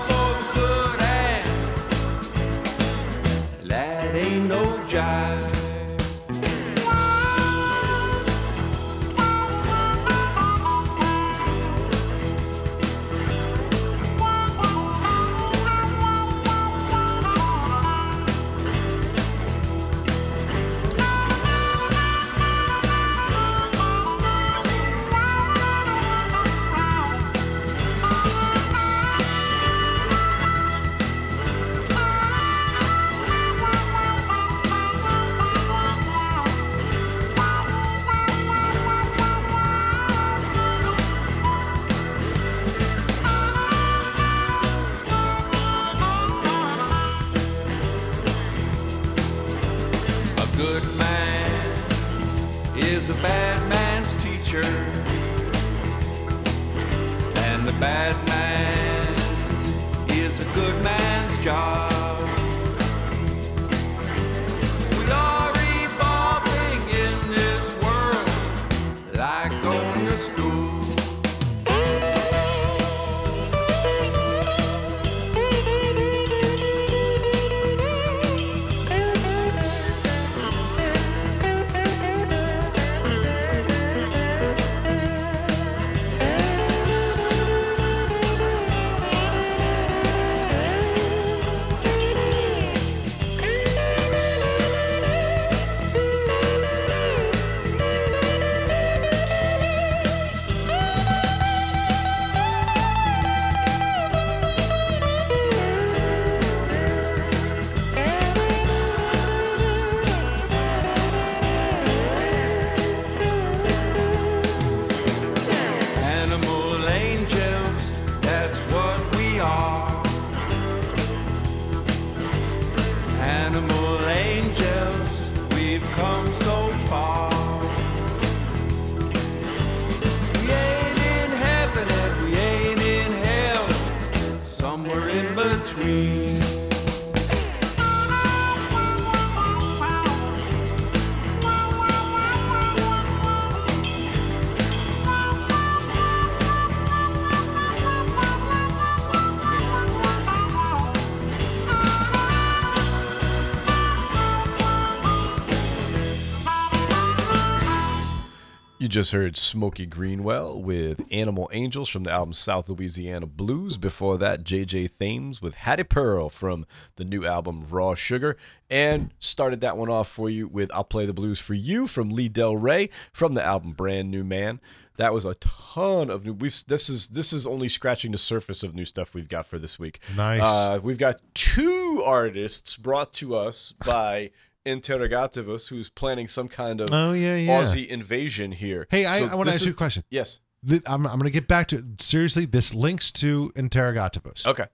Speaker 3: just heard Smokey Greenwell with Animal Angels from the album South Louisiana Blues. Before that, JJ Thames with Hattie Pearl from the new album Raw Sugar. And started that one off for you with I'll Play the Blues for You from Lee Del Rey from the album Brand New Man. That was a ton of new. We've this is this is only scratching the surface of new stuff we've got for this week.
Speaker 2: Nice.
Speaker 3: Uh, we've got two artists brought to us by Interrogativus, who's planning some kind of
Speaker 2: Oh, yeah, yeah.
Speaker 3: Aussie invasion here.
Speaker 2: Hey, I,
Speaker 3: So
Speaker 2: I want to ask you a question.
Speaker 3: Yes.
Speaker 2: Th- I'm, I'm going to get back to it. seriously. This links to Interrogativus.
Speaker 3: Okay.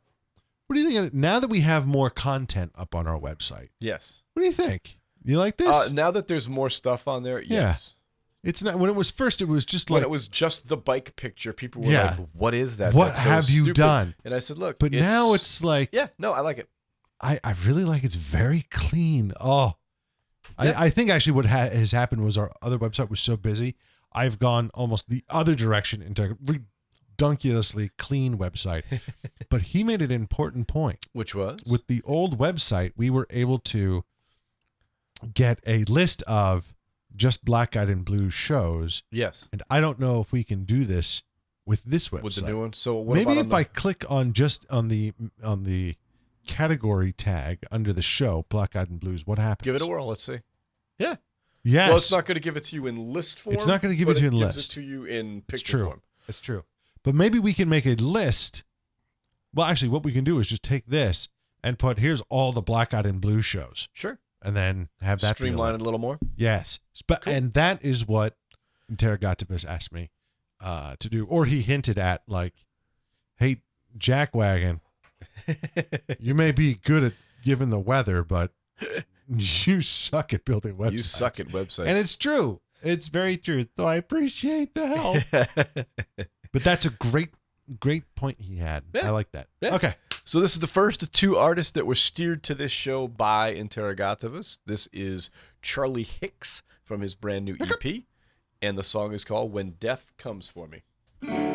Speaker 2: What do you think? Of? Now that we have more content up on our website,
Speaker 3: Yes.
Speaker 2: what do you think? You like this?
Speaker 3: Uh, now that there's more stuff on there, yes.
Speaker 2: it's not when it was first. It was just
Speaker 3: When
Speaker 2: like
Speaker 3: it was just the bike picture, people were
Speaker 2: Yeah.
Speaker 3: like, "What is that?
Speaker 2: What
Speaker 3: so
Speaker 2: have you
Speaker 3: stupid."
Speaker 2: done?
Speaker 3: And I said, "Look,
Speaker 2: But now it's like
Speaker 3: yeah, no, I like it.
Speaker 2: I, I really like it's very clean. Oh,
Speaker 3: Yeah.
Speaker 2: I, I think actually what ha- has happened was our other website was so busy. I've gone almost the other direction into a redunculously clean website. but he made an important point.
Speaker 3: Which was
Speaker 2: With the old website, we were able to get a list of just black eyed and blue shows.
Speaker 3: yes
Speaker 2: And I don't know if we can do this with this website.
Speaker 3: with the new one. So
Speaker 2: Maybe if
Speaker 3: the-
Speaker 2: I click on just on the on the category tag under the show, Black Eyed and Blues, what happens?
Speaker 3: give it a whirl? Let's see. Yeah.
Speaker 2: Yes.
Speaker 3: Well, it's not going to give it to you in list form.
Speaker 2: It's not gonna give it to you in
Speaker 3: gives
Speaker 2: list.
Speaker 3: it to you in
Speaker 2: It's
Speaker 3: picture
Speaker 2: true.
Speaker 3: form.
Speaker 2: It's true. But maybe we can make a list. Well, actually, what we can do is just take this and put here's all the Black Eyed and Blue shows,
Speaker 3: Sure.
Speaker 2: and then have that
Speaker 3: Streamline it a little more.
Speaker 2: Yes, but and that is what Interrogativus asked me uh, to do, or he hinted at, like, "Hey, Jackwagon, you may be good at giving the weather, but you suck at building websites.
Speaker 3: You suck at websites.
Speaker 2: and it's true. It's very true. So I appreciate the help. but that's a great, great point he had.
Speaker 3: Yeah.
Speaker 2: I like that.
Speaker 3: Yeah.
Speaker 2: Okay.
Speaker 3: So this is the first of two artists that were steered to this show by Interrogativus. This is Charlie Hicks from his brand new EP, and the song is called "When Death Comes for Me."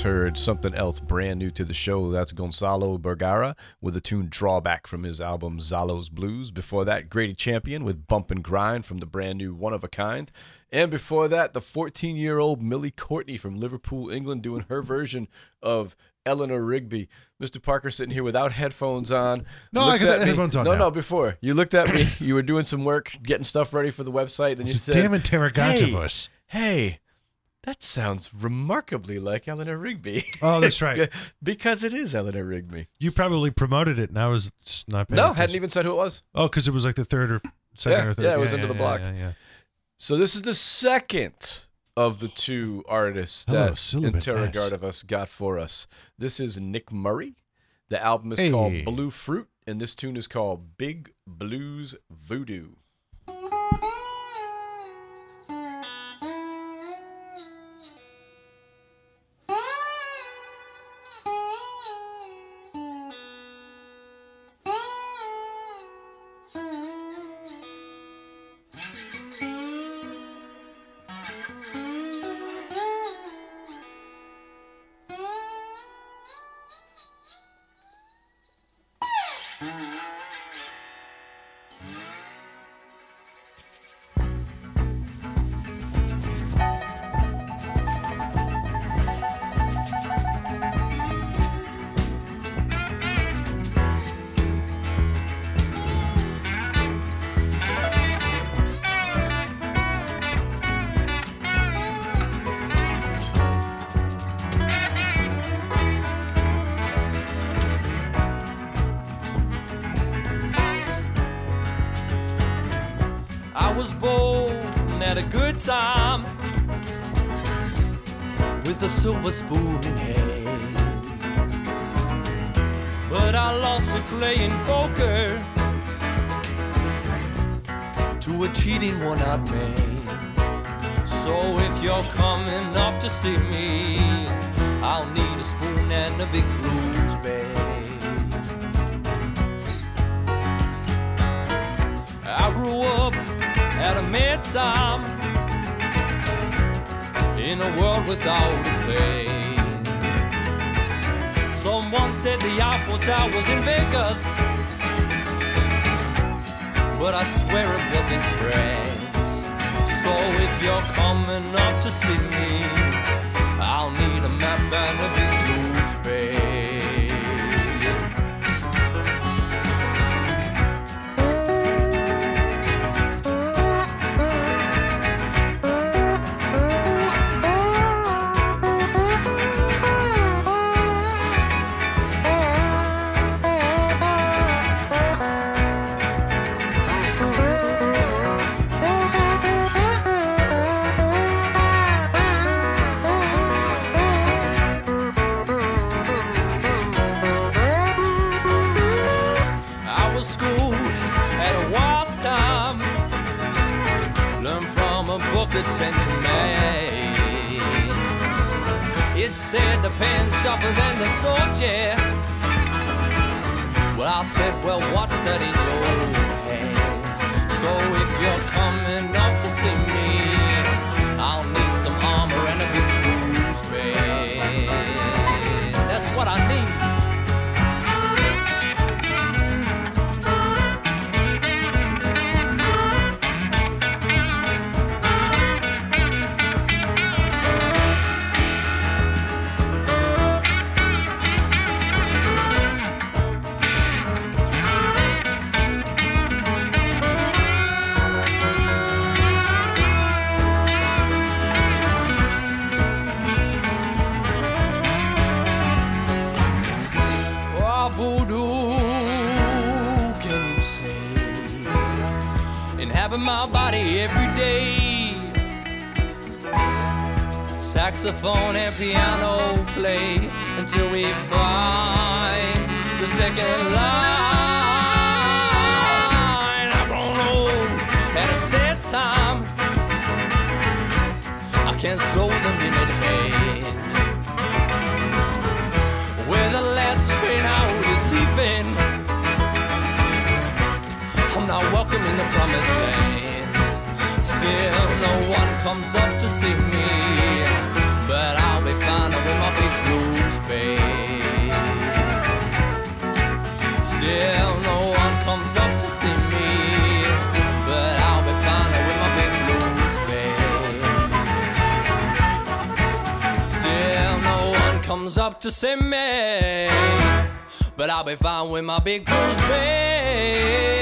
Speaker 3: Just heard something else brand new to the show. That's Gonzalo Bergara with the tune Drawback from his album Zalo's Blues. Before that, Grady Champion with Bump and Grind from the brand new One of a Kind. And before that, the 14 year old Millie Courtney from Liverpool, England, doing her version of Eleanor Rigby. Mr. Parker sitting here without headphones on.
Speaker 2: No, I got headphones on
Speaker 3: No,
Speaker 2: now.
Speaker 3: no, before. You looked at me. You were doing some work, getting stuff ready for the website, and you
Speaker 2: It's
Speaker 3: said,
Speaker 2: damn interrogative
Speaker 3: hey,
Speaker 2: us.
Speaker 3: Hey, that sounds remarkably like Eleanor Rigby.
Speaker 2: Oh, that's right.
Speaker 3: because it is Eleanor Rigby.
Speaker 2: You probably promoted it, and I was just not paying
Speaker 3: No,
Speaker 2: attention.
Speaker 3: hadn't even said who it was.
Speaker 2: Oh, because it was like the third or second
Speaker 3: Yeah,
Speaker 2: or third.
Speaker 3: yeah, it was under the block.
Speaker 2: Yeah, yeah.
Speaker 3: So this is the second of the two artists
Speaker 2: Hello,
Speaker 3: that
Speaker 2: Syllabit
Speaker 3: Interrogativus got for us. This is Nick Murray. The album is
Speaker 2: Hey.
Speaker 3: called Blue Fruit, and this tune is called Big Blues Voodoo.
Speaker 11: Saxophone and piano play until we find the second line. I've grown old at a set time. I can't slow the minute hand where the last train out is leaving. I'm not welcome in the promised land. Still, no one comes up to see me fade. Still, no one
Speaker 13: comes up to see me, but I'll be fine with my big blues, babe.
Speaker 14: Still, no one comes up to see me, but I'll be
Speaker 5: fine with my big blues, babe.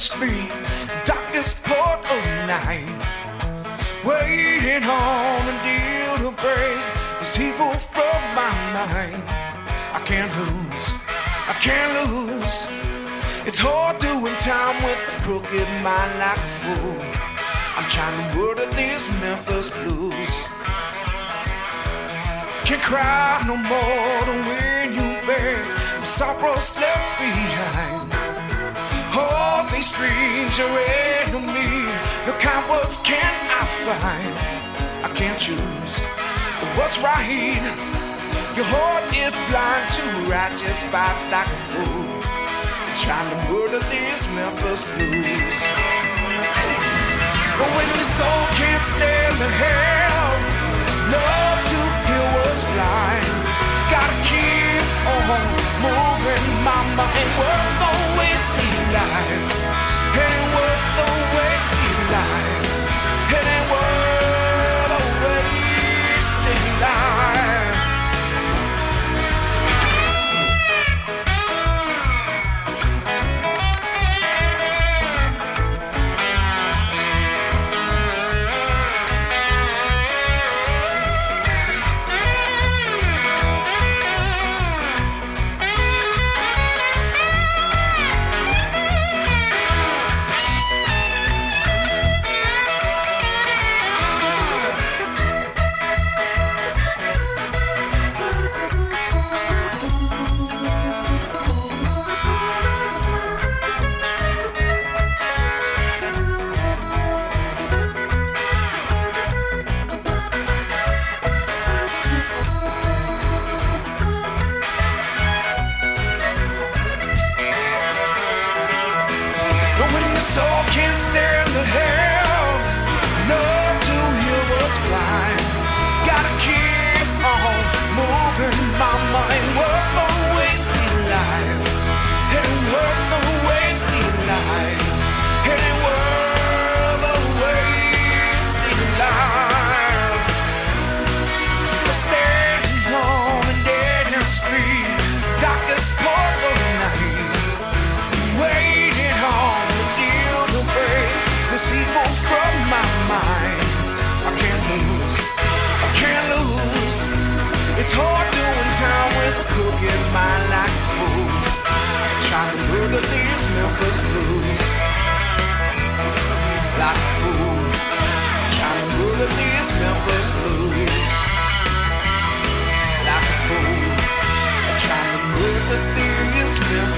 Speaker 5: End street, darkest part of night, waiting on a deal to break this evil from my mind. I can't lose, I can't lose. It's hard doing time with a crooked mind like a fool. I'm trying to murder these Memphis blues. Can't cry no more to when you the sorrows left behind. These dreams are enemy. No kind words can I find. I can't choose what's right. Your heart is blind to righteous vibes like a fool. I'm Trying to murder these Memphis blues. But when the soul can't stand the hell, love to hear what's blind. Gotta keep on moving, mama. Ain't worth the wasting life. It ain't worth the wasting life.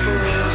Speaker 5: These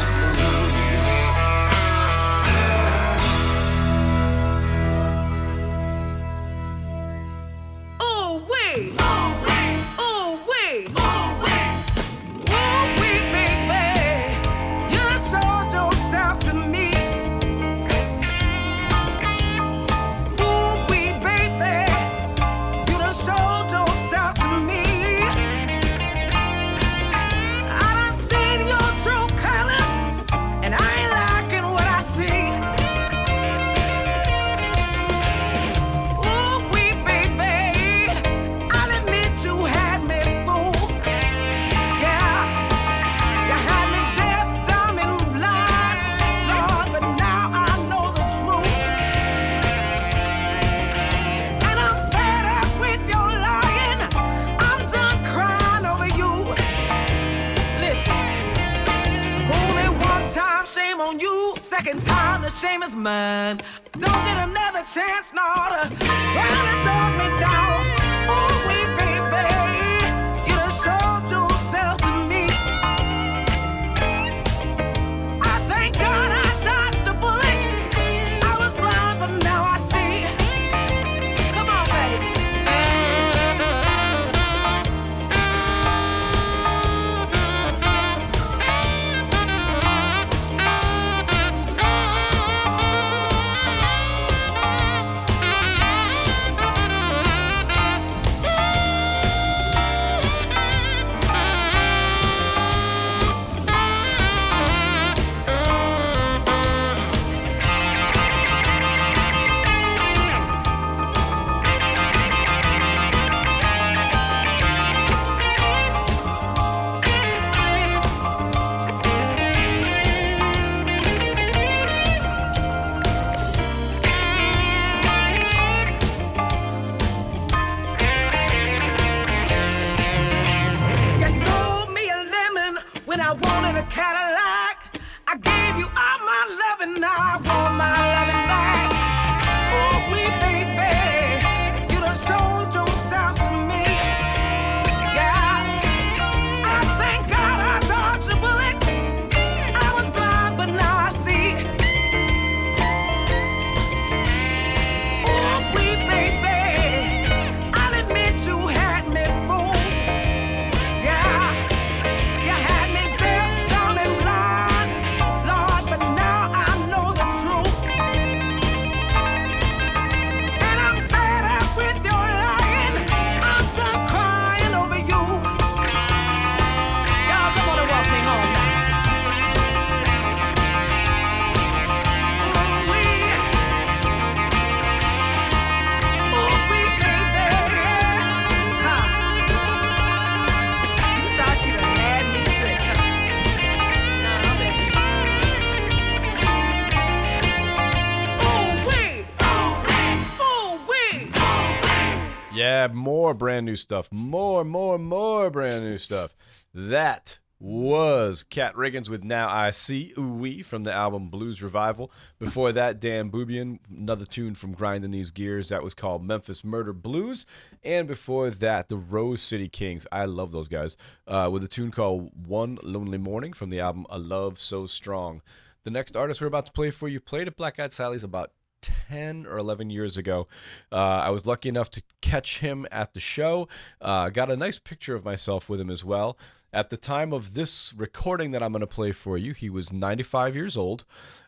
Speaker 3: new stuff. More, more, more brand new stuff. That was Cat Riggins with Now I See Wee from the album Blues Revival. Before that, Dan Bubien, another tune from Grinding These Gears. That was called Memphis Murder Blues. And before that, the Rose City Kings. I love those guys. Uh, with a tune called One Lonely Morning from the album A Love So Strong. The next artist we're about to play for you played at Black Eyed Sally's about 10 or 11 years ago. Uh, I was lucky enough to catch him at the show. Uh, got a nice picture of myself with him as well. At the time of this recording that I'm going to play for you, he was 95 years old.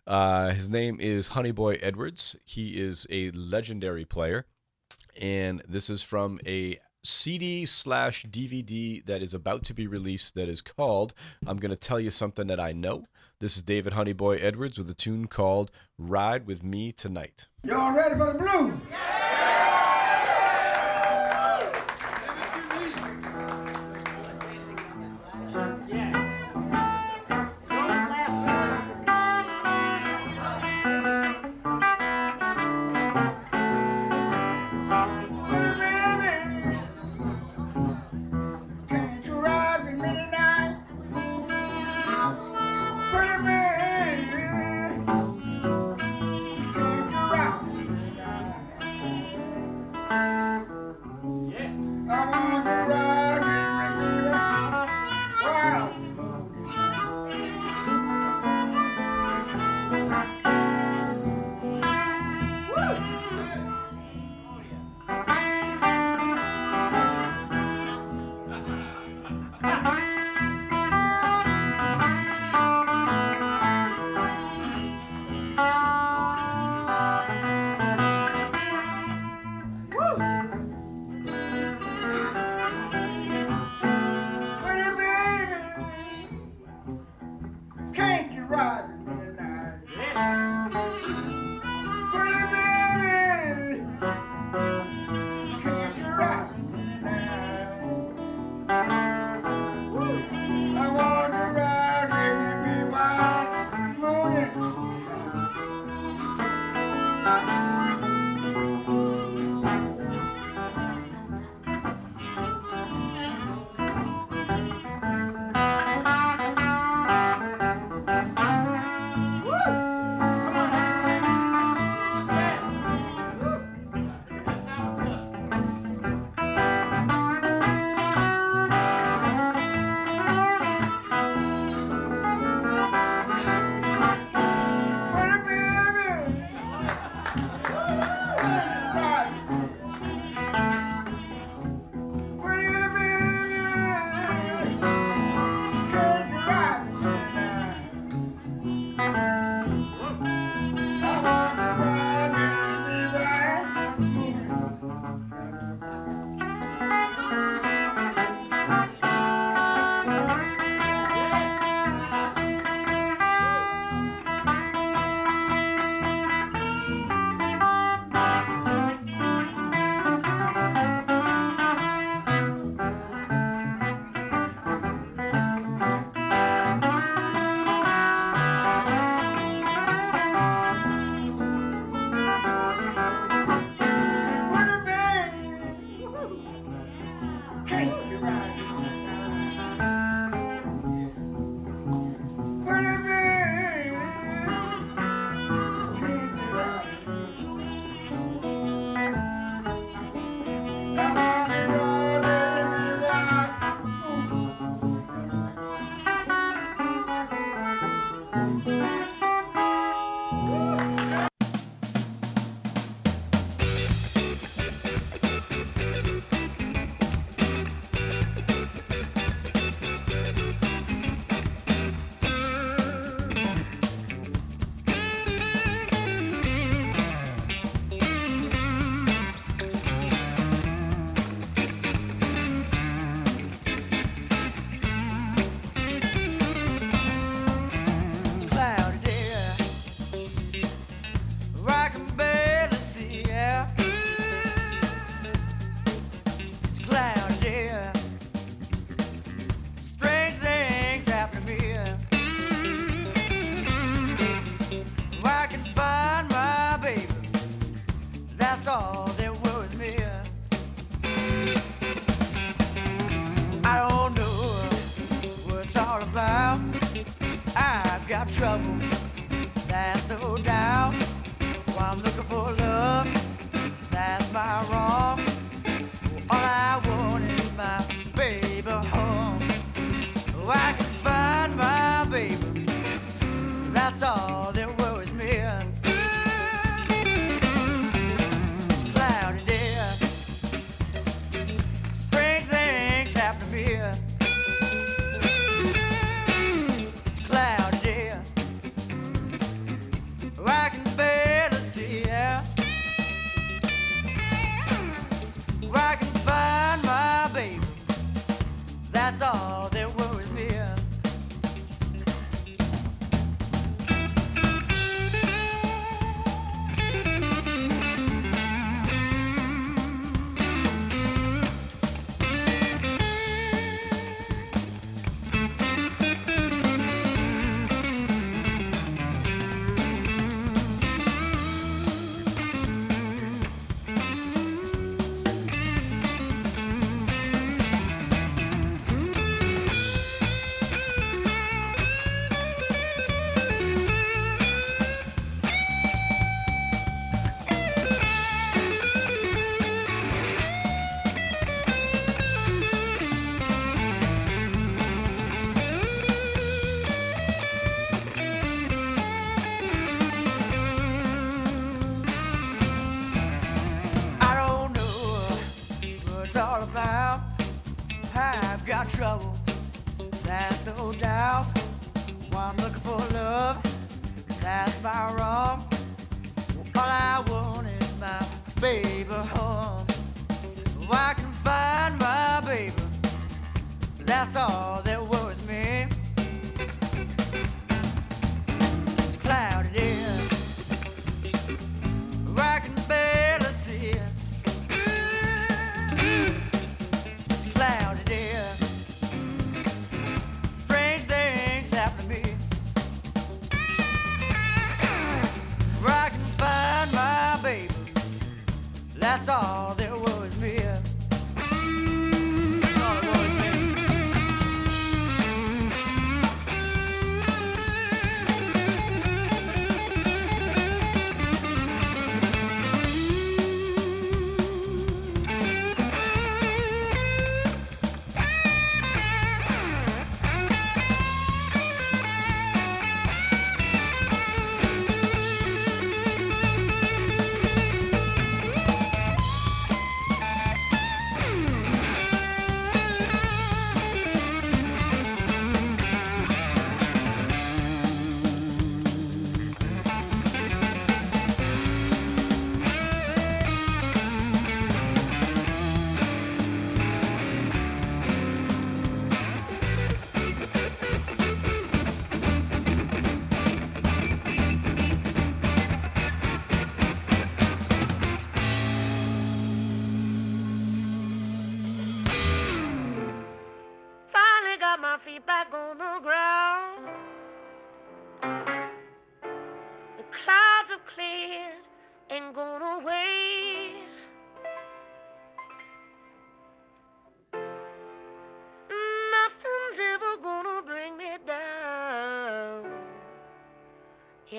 Speaker 3: Uh, his name is Honeyboy Edwards. He is a legendary player. And this is from a CD slash DVD that is about to be released that is called I'm going to Tell You Something That I Know. This is David Honeyboy Edwards with a tune called Ride With Me Tonight.
Speaker 14: Y'all ready for the blues? Can't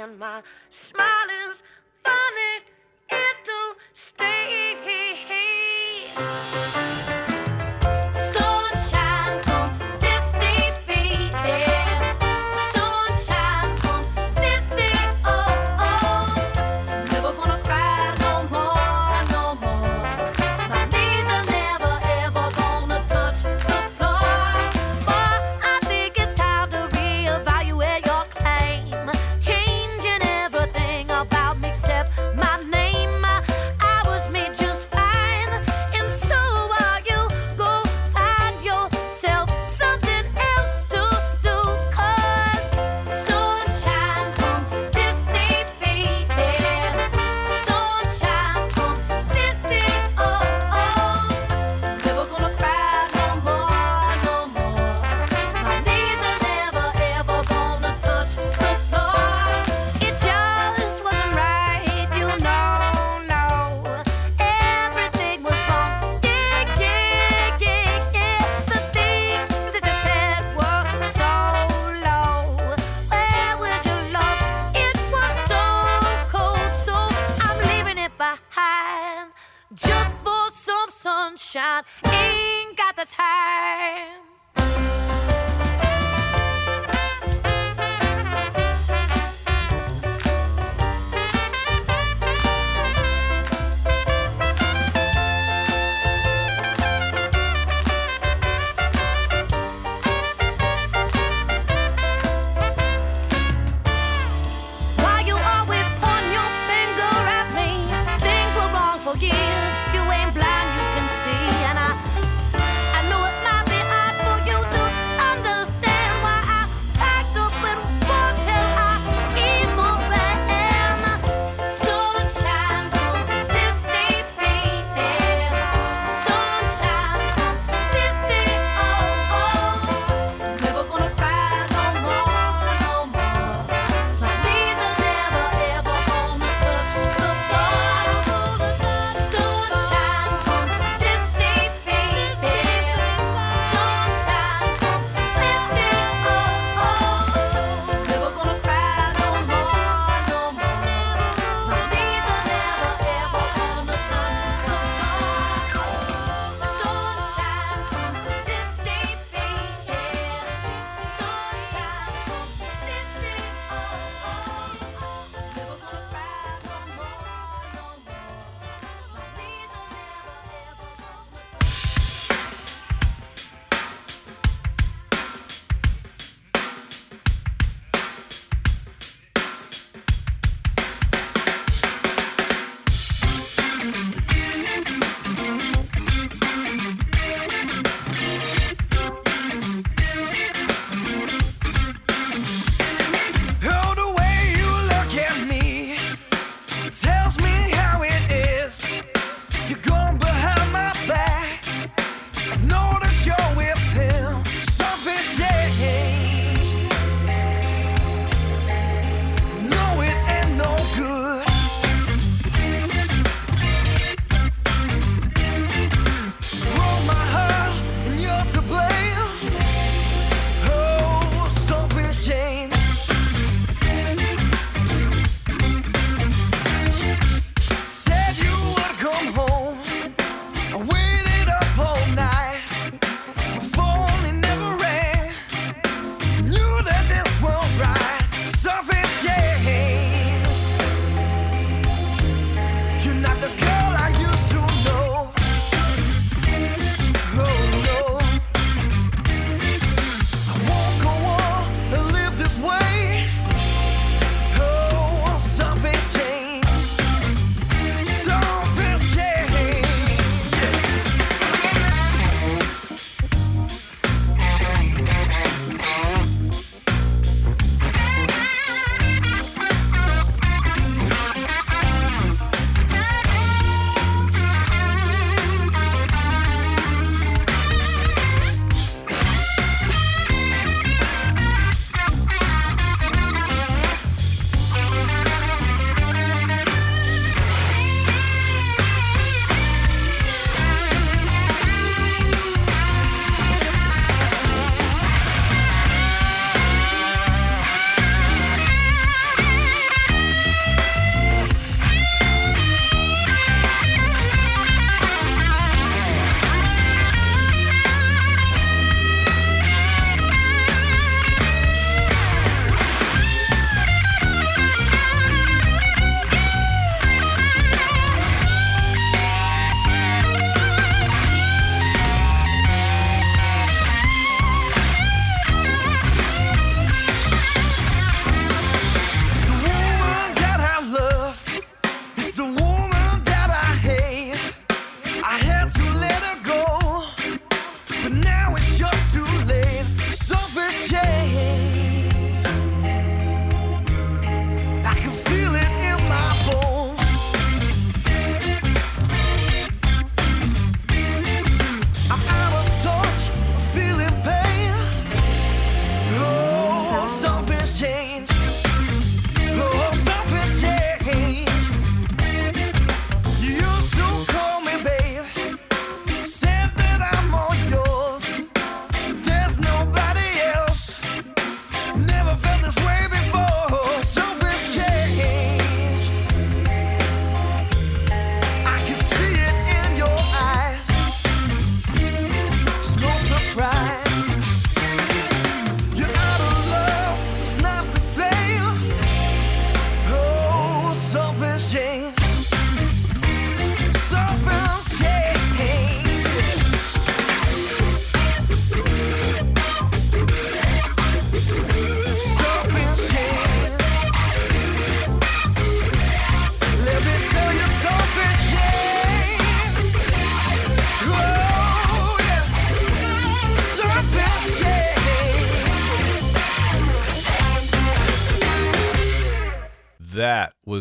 Speaker 15: And my smile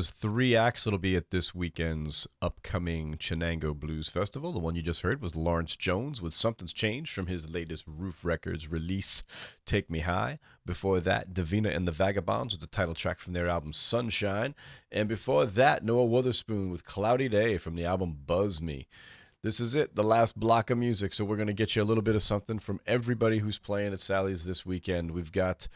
Speaker 3: Three acts that'll be at this weekend's upcoming Chenango Blues Festival. The one you just heard was Laurence Jones with Something's Changed from his latest Ruf Records release, Take Me High. Before that, Davina and the Vagabonds with the title track from their album Sunshine. And before that, Noah Wotherspoon with Cloudy Day from the album Buzz Me. This is it, the last block of music. So we're going to get you a little bit of something from everybody who's playing at Sally's this weekend. We've got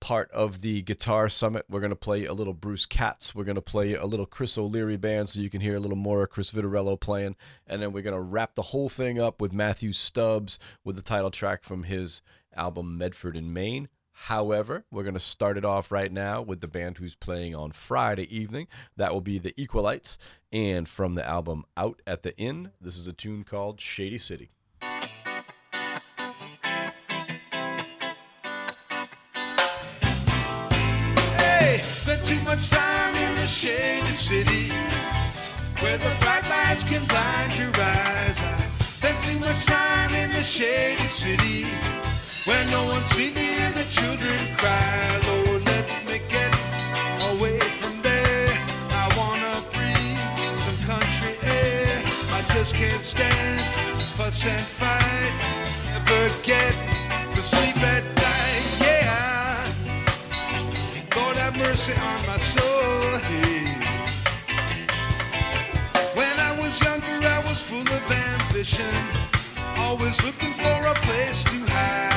Speaker 3: part of the Guitar Summit. We're going to play a little Bruce Katz. We're going to play a little Chris O'Leary band so you can hear a little more of Chris Vitarello playing. And then we're going to wrap the whole thing up with Matthew Stubbs with the title track from his album Medford and Main. However, we're going to start it off right now with the band who's playing on Friday evening. That will be the Equalites. And from the album Out at the Inn, this is a tune called Shady City.
Speaker 7: Much time in the shady city where the bright lights can blind your eyes. I spent too much time in the shady city where no one sees me hear the children cry. Lord, let me get away from there. I wanna breathe some country air. I just can't stand this fuss and fight. Never get to sleep at night. Mercy on my soul. Hey. When I was younger, I was full of ambition, always looking for a place to hide.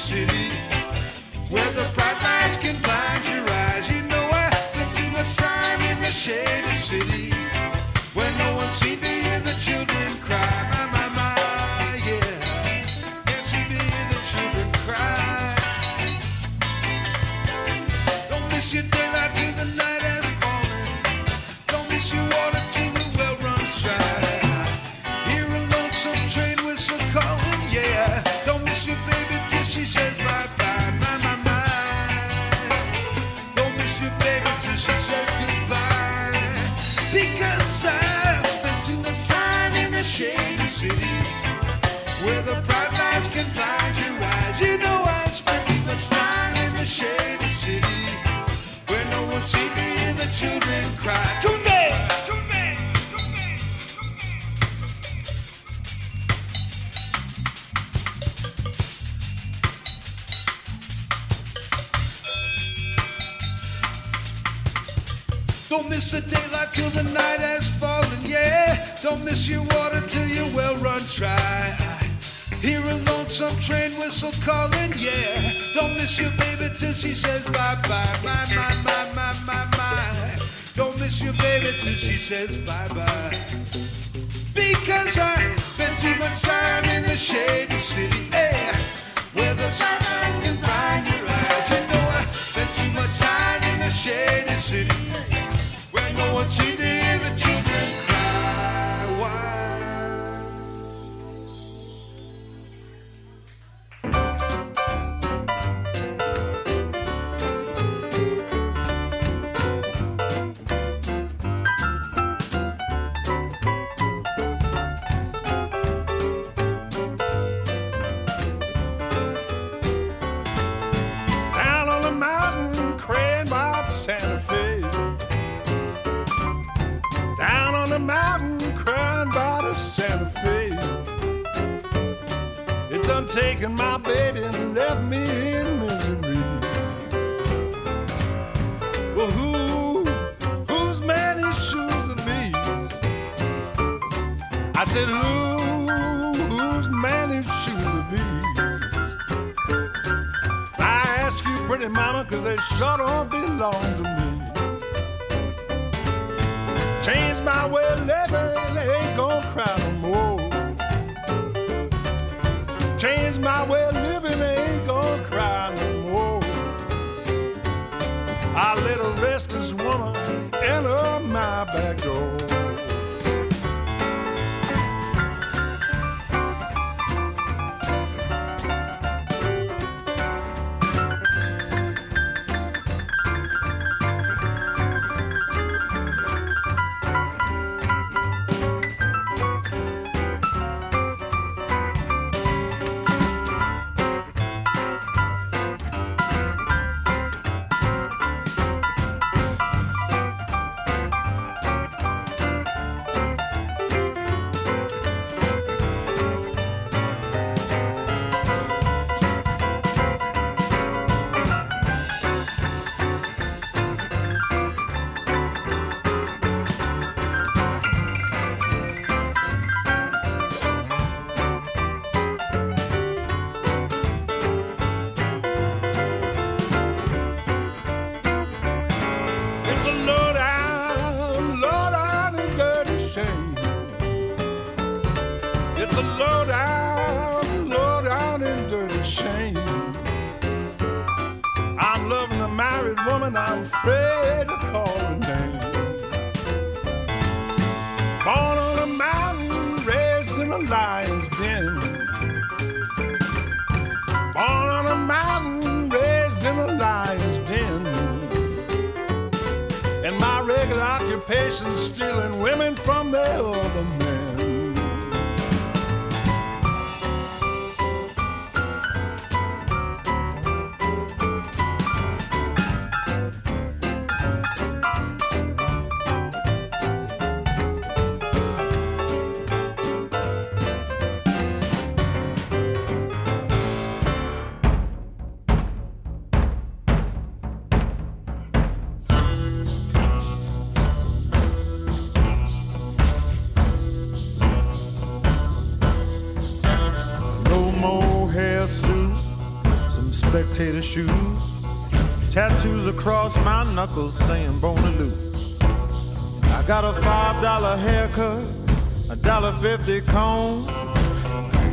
Speaker 7: City where the bright lights can blind your eyes. You know I spend too much time in the shady city miss your baby till she says bye bye. My, my, my, my, my, my. Don't miss your baby till she says bye bye. Because I spent too much time in the shady city,
Speaker 16: shoes. Tattoos across my knuckles saying bone to lose. I got a five dollar haircut, a dollar fifty comb, a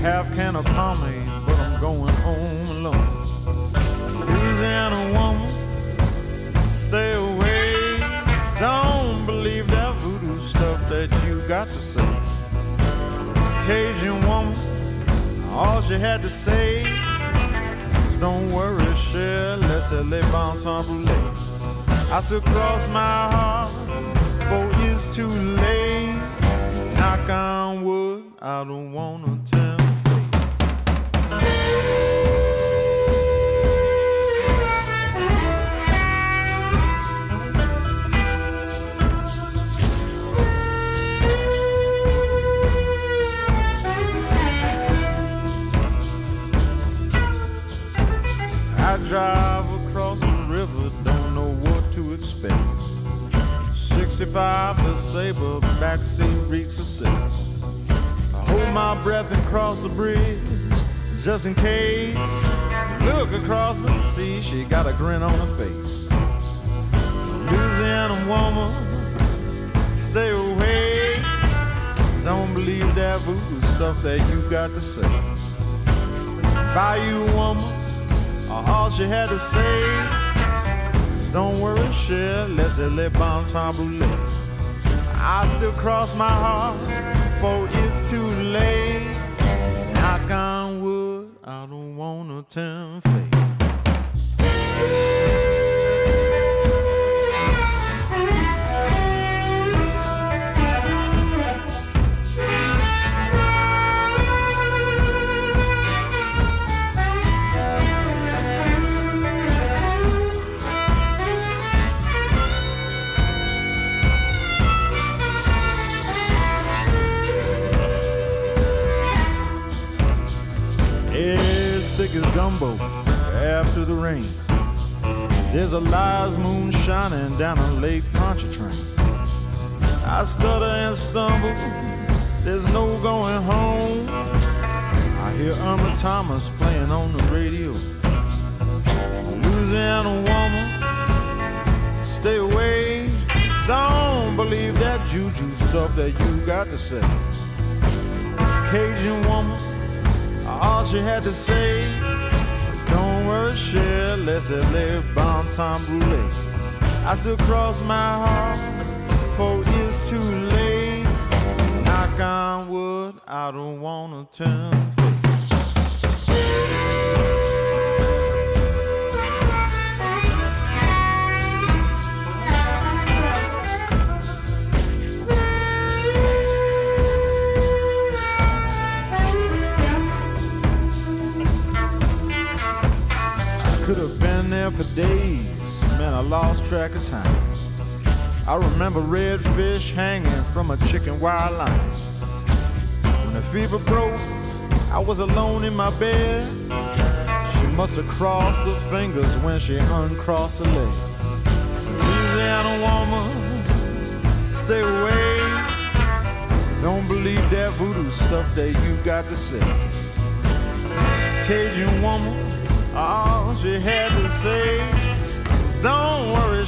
Speaker 16: half can of pomade, but I'm going home alone. Louisiana woman, stay away. Don't believe that voodoo stuff that you got to say. Cajun woman. All she had to say don't worry, laissez les bon temps brûler. I still cross my heart, for it's too late. Knock on wood, I don't wanna 65, the saber, backseat reeks of six. I hold my breath and cross the bridge, just in case. Look across the sea, she got a grin on her face. Louisiana woman, stay away. Don't believe that voodoo stuff that you got to say. Bayou woman, all she had to say Don't worry, Cher, laissez les bon temps brûler. I still cross my heart, for it's too late. Knock on wood, I don't wanna tempt fate. Air's gumbo after the rain. There's a Lies moon shining down on Lake Pontchartrain. I stutter and stumble, there's no going home. I hear Irma Thomas playing on the radio. Louisiana woman, stay away. Don't believe that juju stuff that you got to say. Cajun woman, all she had to say was don't worry, share, let's live bon temps brulee. I still cross my heart, for it's too late. Knock on wood, I don't wanna turn face. For days, man, I lost track of time. I remember redfish hanging from a chicken wire line. When the fever broke, I was alone in my bed. She must have crossed the fingers when she uncrossed the legs. Louisiana woman, stay away. Don't believe that voodoo stuff that you got to say. Cajun woman, all she had to say Don't worry,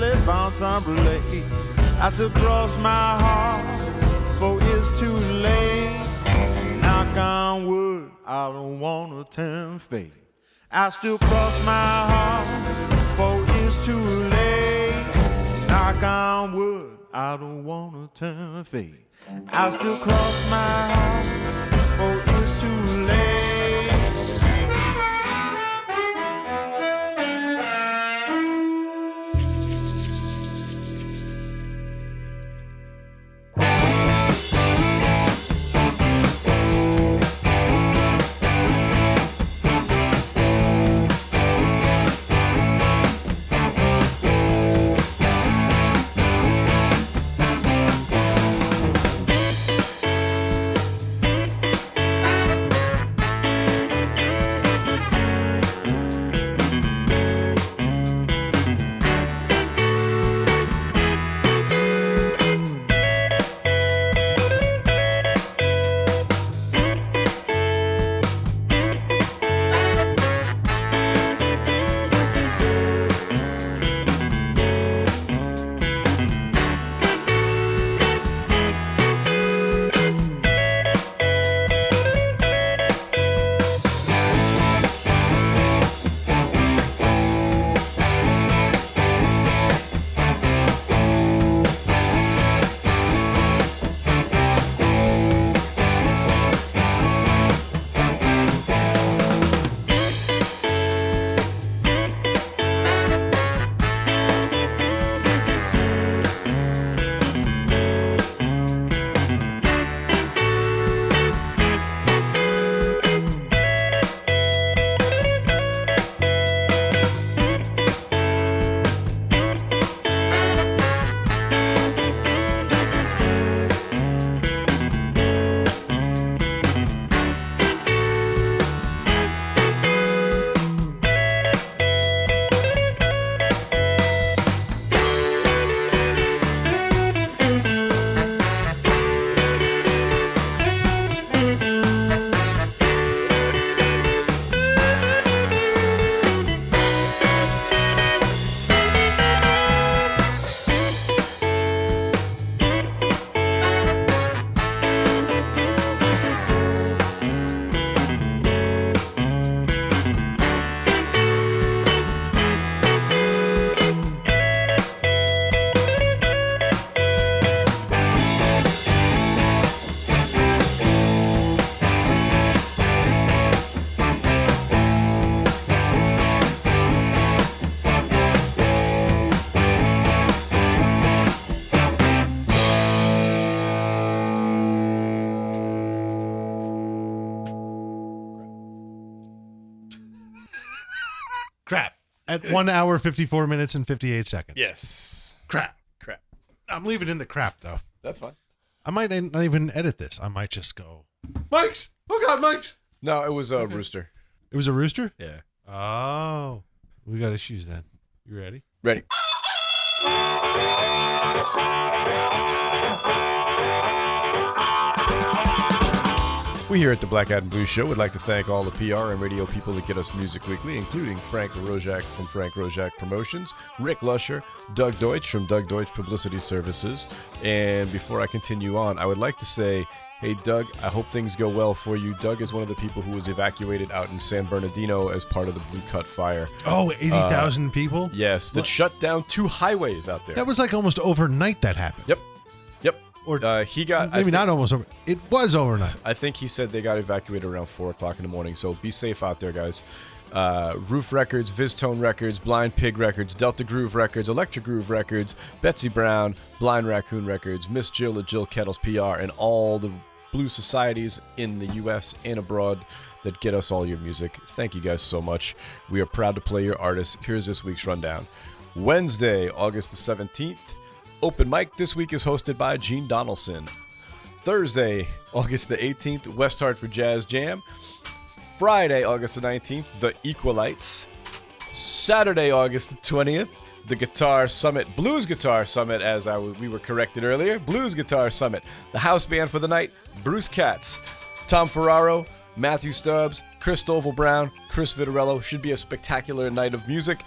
Speaker 16: le bon temps brulee. I still cross my heart, for it's too late. Knock on wood, I don't wanna turn fate. I still cross my heart, for it's too late. Knock on wood, I don't wanna turn fate. I still cross my heart, for it's too late.
Speaker 2: At one hour, 54 minutes, and 58 seconds.
Speaker 3: Yes.
Speaker 2: Crap.
Speaker 3: Crap.
Speaker 2: I'm leaving in the crap, though.
Speaker 3: That's fine.
Speaker 2: I might not even edit this. I might just go, Mike's. Oh, God, Mike's.
Speaker 3: No, it was a rooster.
Speaker 2: It was a rooster.
Speaker 3: Yeah.
Speaker 2: Oh, we got issues then. You ready?
Speaker 3: Ready. We here at the Black Eyed and Blue Show would like to thank all the PR and radio people that get us music weekly, including Frank Roszak from Frank Roszak Promotions, Rick Lusher, Doug Deutsch from Doug Deutsch Publicity Services. And before I continue on, I would like to say, hey, Doug, I hope things go well for you. Doug is one of the people who was evacuated out in San Bernardino as part of the Blue Cut Fire.
Speaker 2: Oh, 80,000 uh, people?
Speaker 3: Yes, that shut down two highways out there.
Speaker 2: That was like almost overnight that happened.
Speaker 3: Yep. Or uh, he got I
Speaker 2: Maybe
Speaker 3: thi-
Speaker 2: not almost over. It was overnight.
Speaker 3: I think he said they got evacuated around four o'clock in the morning. So be safe out there, guys. Uh, Ruf Records, VizzTone Records, Blind Pig Records, Delta Groove Records, Electric Groove Records, Betsy Brown, Blind Raccoon Records, Miss Jill at Jill Kettles PR, and all the blue societies in the U.S. and abroad that get us all your music. Thank you guys so much. We are proud to play your artists. Here's this week's rundown. Wednesday, August the 17th, open mic this week is hosted by Gene Donaldson. Thursday, August the 18th, West Hartford Jazz Jam. Friday, August the 19th, The Equalites. Saturday, August the 20th, the Guitar Summit, Blues Guitar Summit, as I we were corrected earlier. Blues Guitar Summit. The house band for the night, Bruce Katz, Tom Ferraro, Matthew Stubbs, Chris Stovall Brown, Chris Vitarello. Should be a spectacular night of music.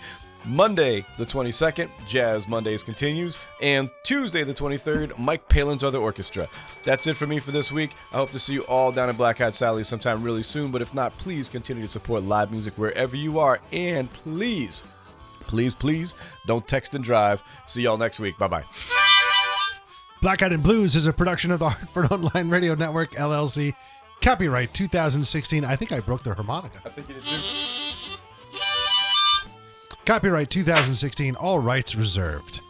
Speaker 3: Monday, the 22nd, Jazz Mondays continues. And Tuesday, the 23rd, Mike Palin's Other Orchestra. That's it for me for this week. I hope to see you all down at Black Eyed Sally's sometime really soon. But if not, please continue to support live music wherever you are. And please, please, please don't text and drive. See y'all next week. Bye bye.
Speaker 2: Black Eyed and Blues is a production of the Hartford Online Radio Network, LLC. Copyright 2016. I think I broke the harmonica.
Speaker 3: I think you did too.
Speaker 2: Copyright 2016. All rights reserved.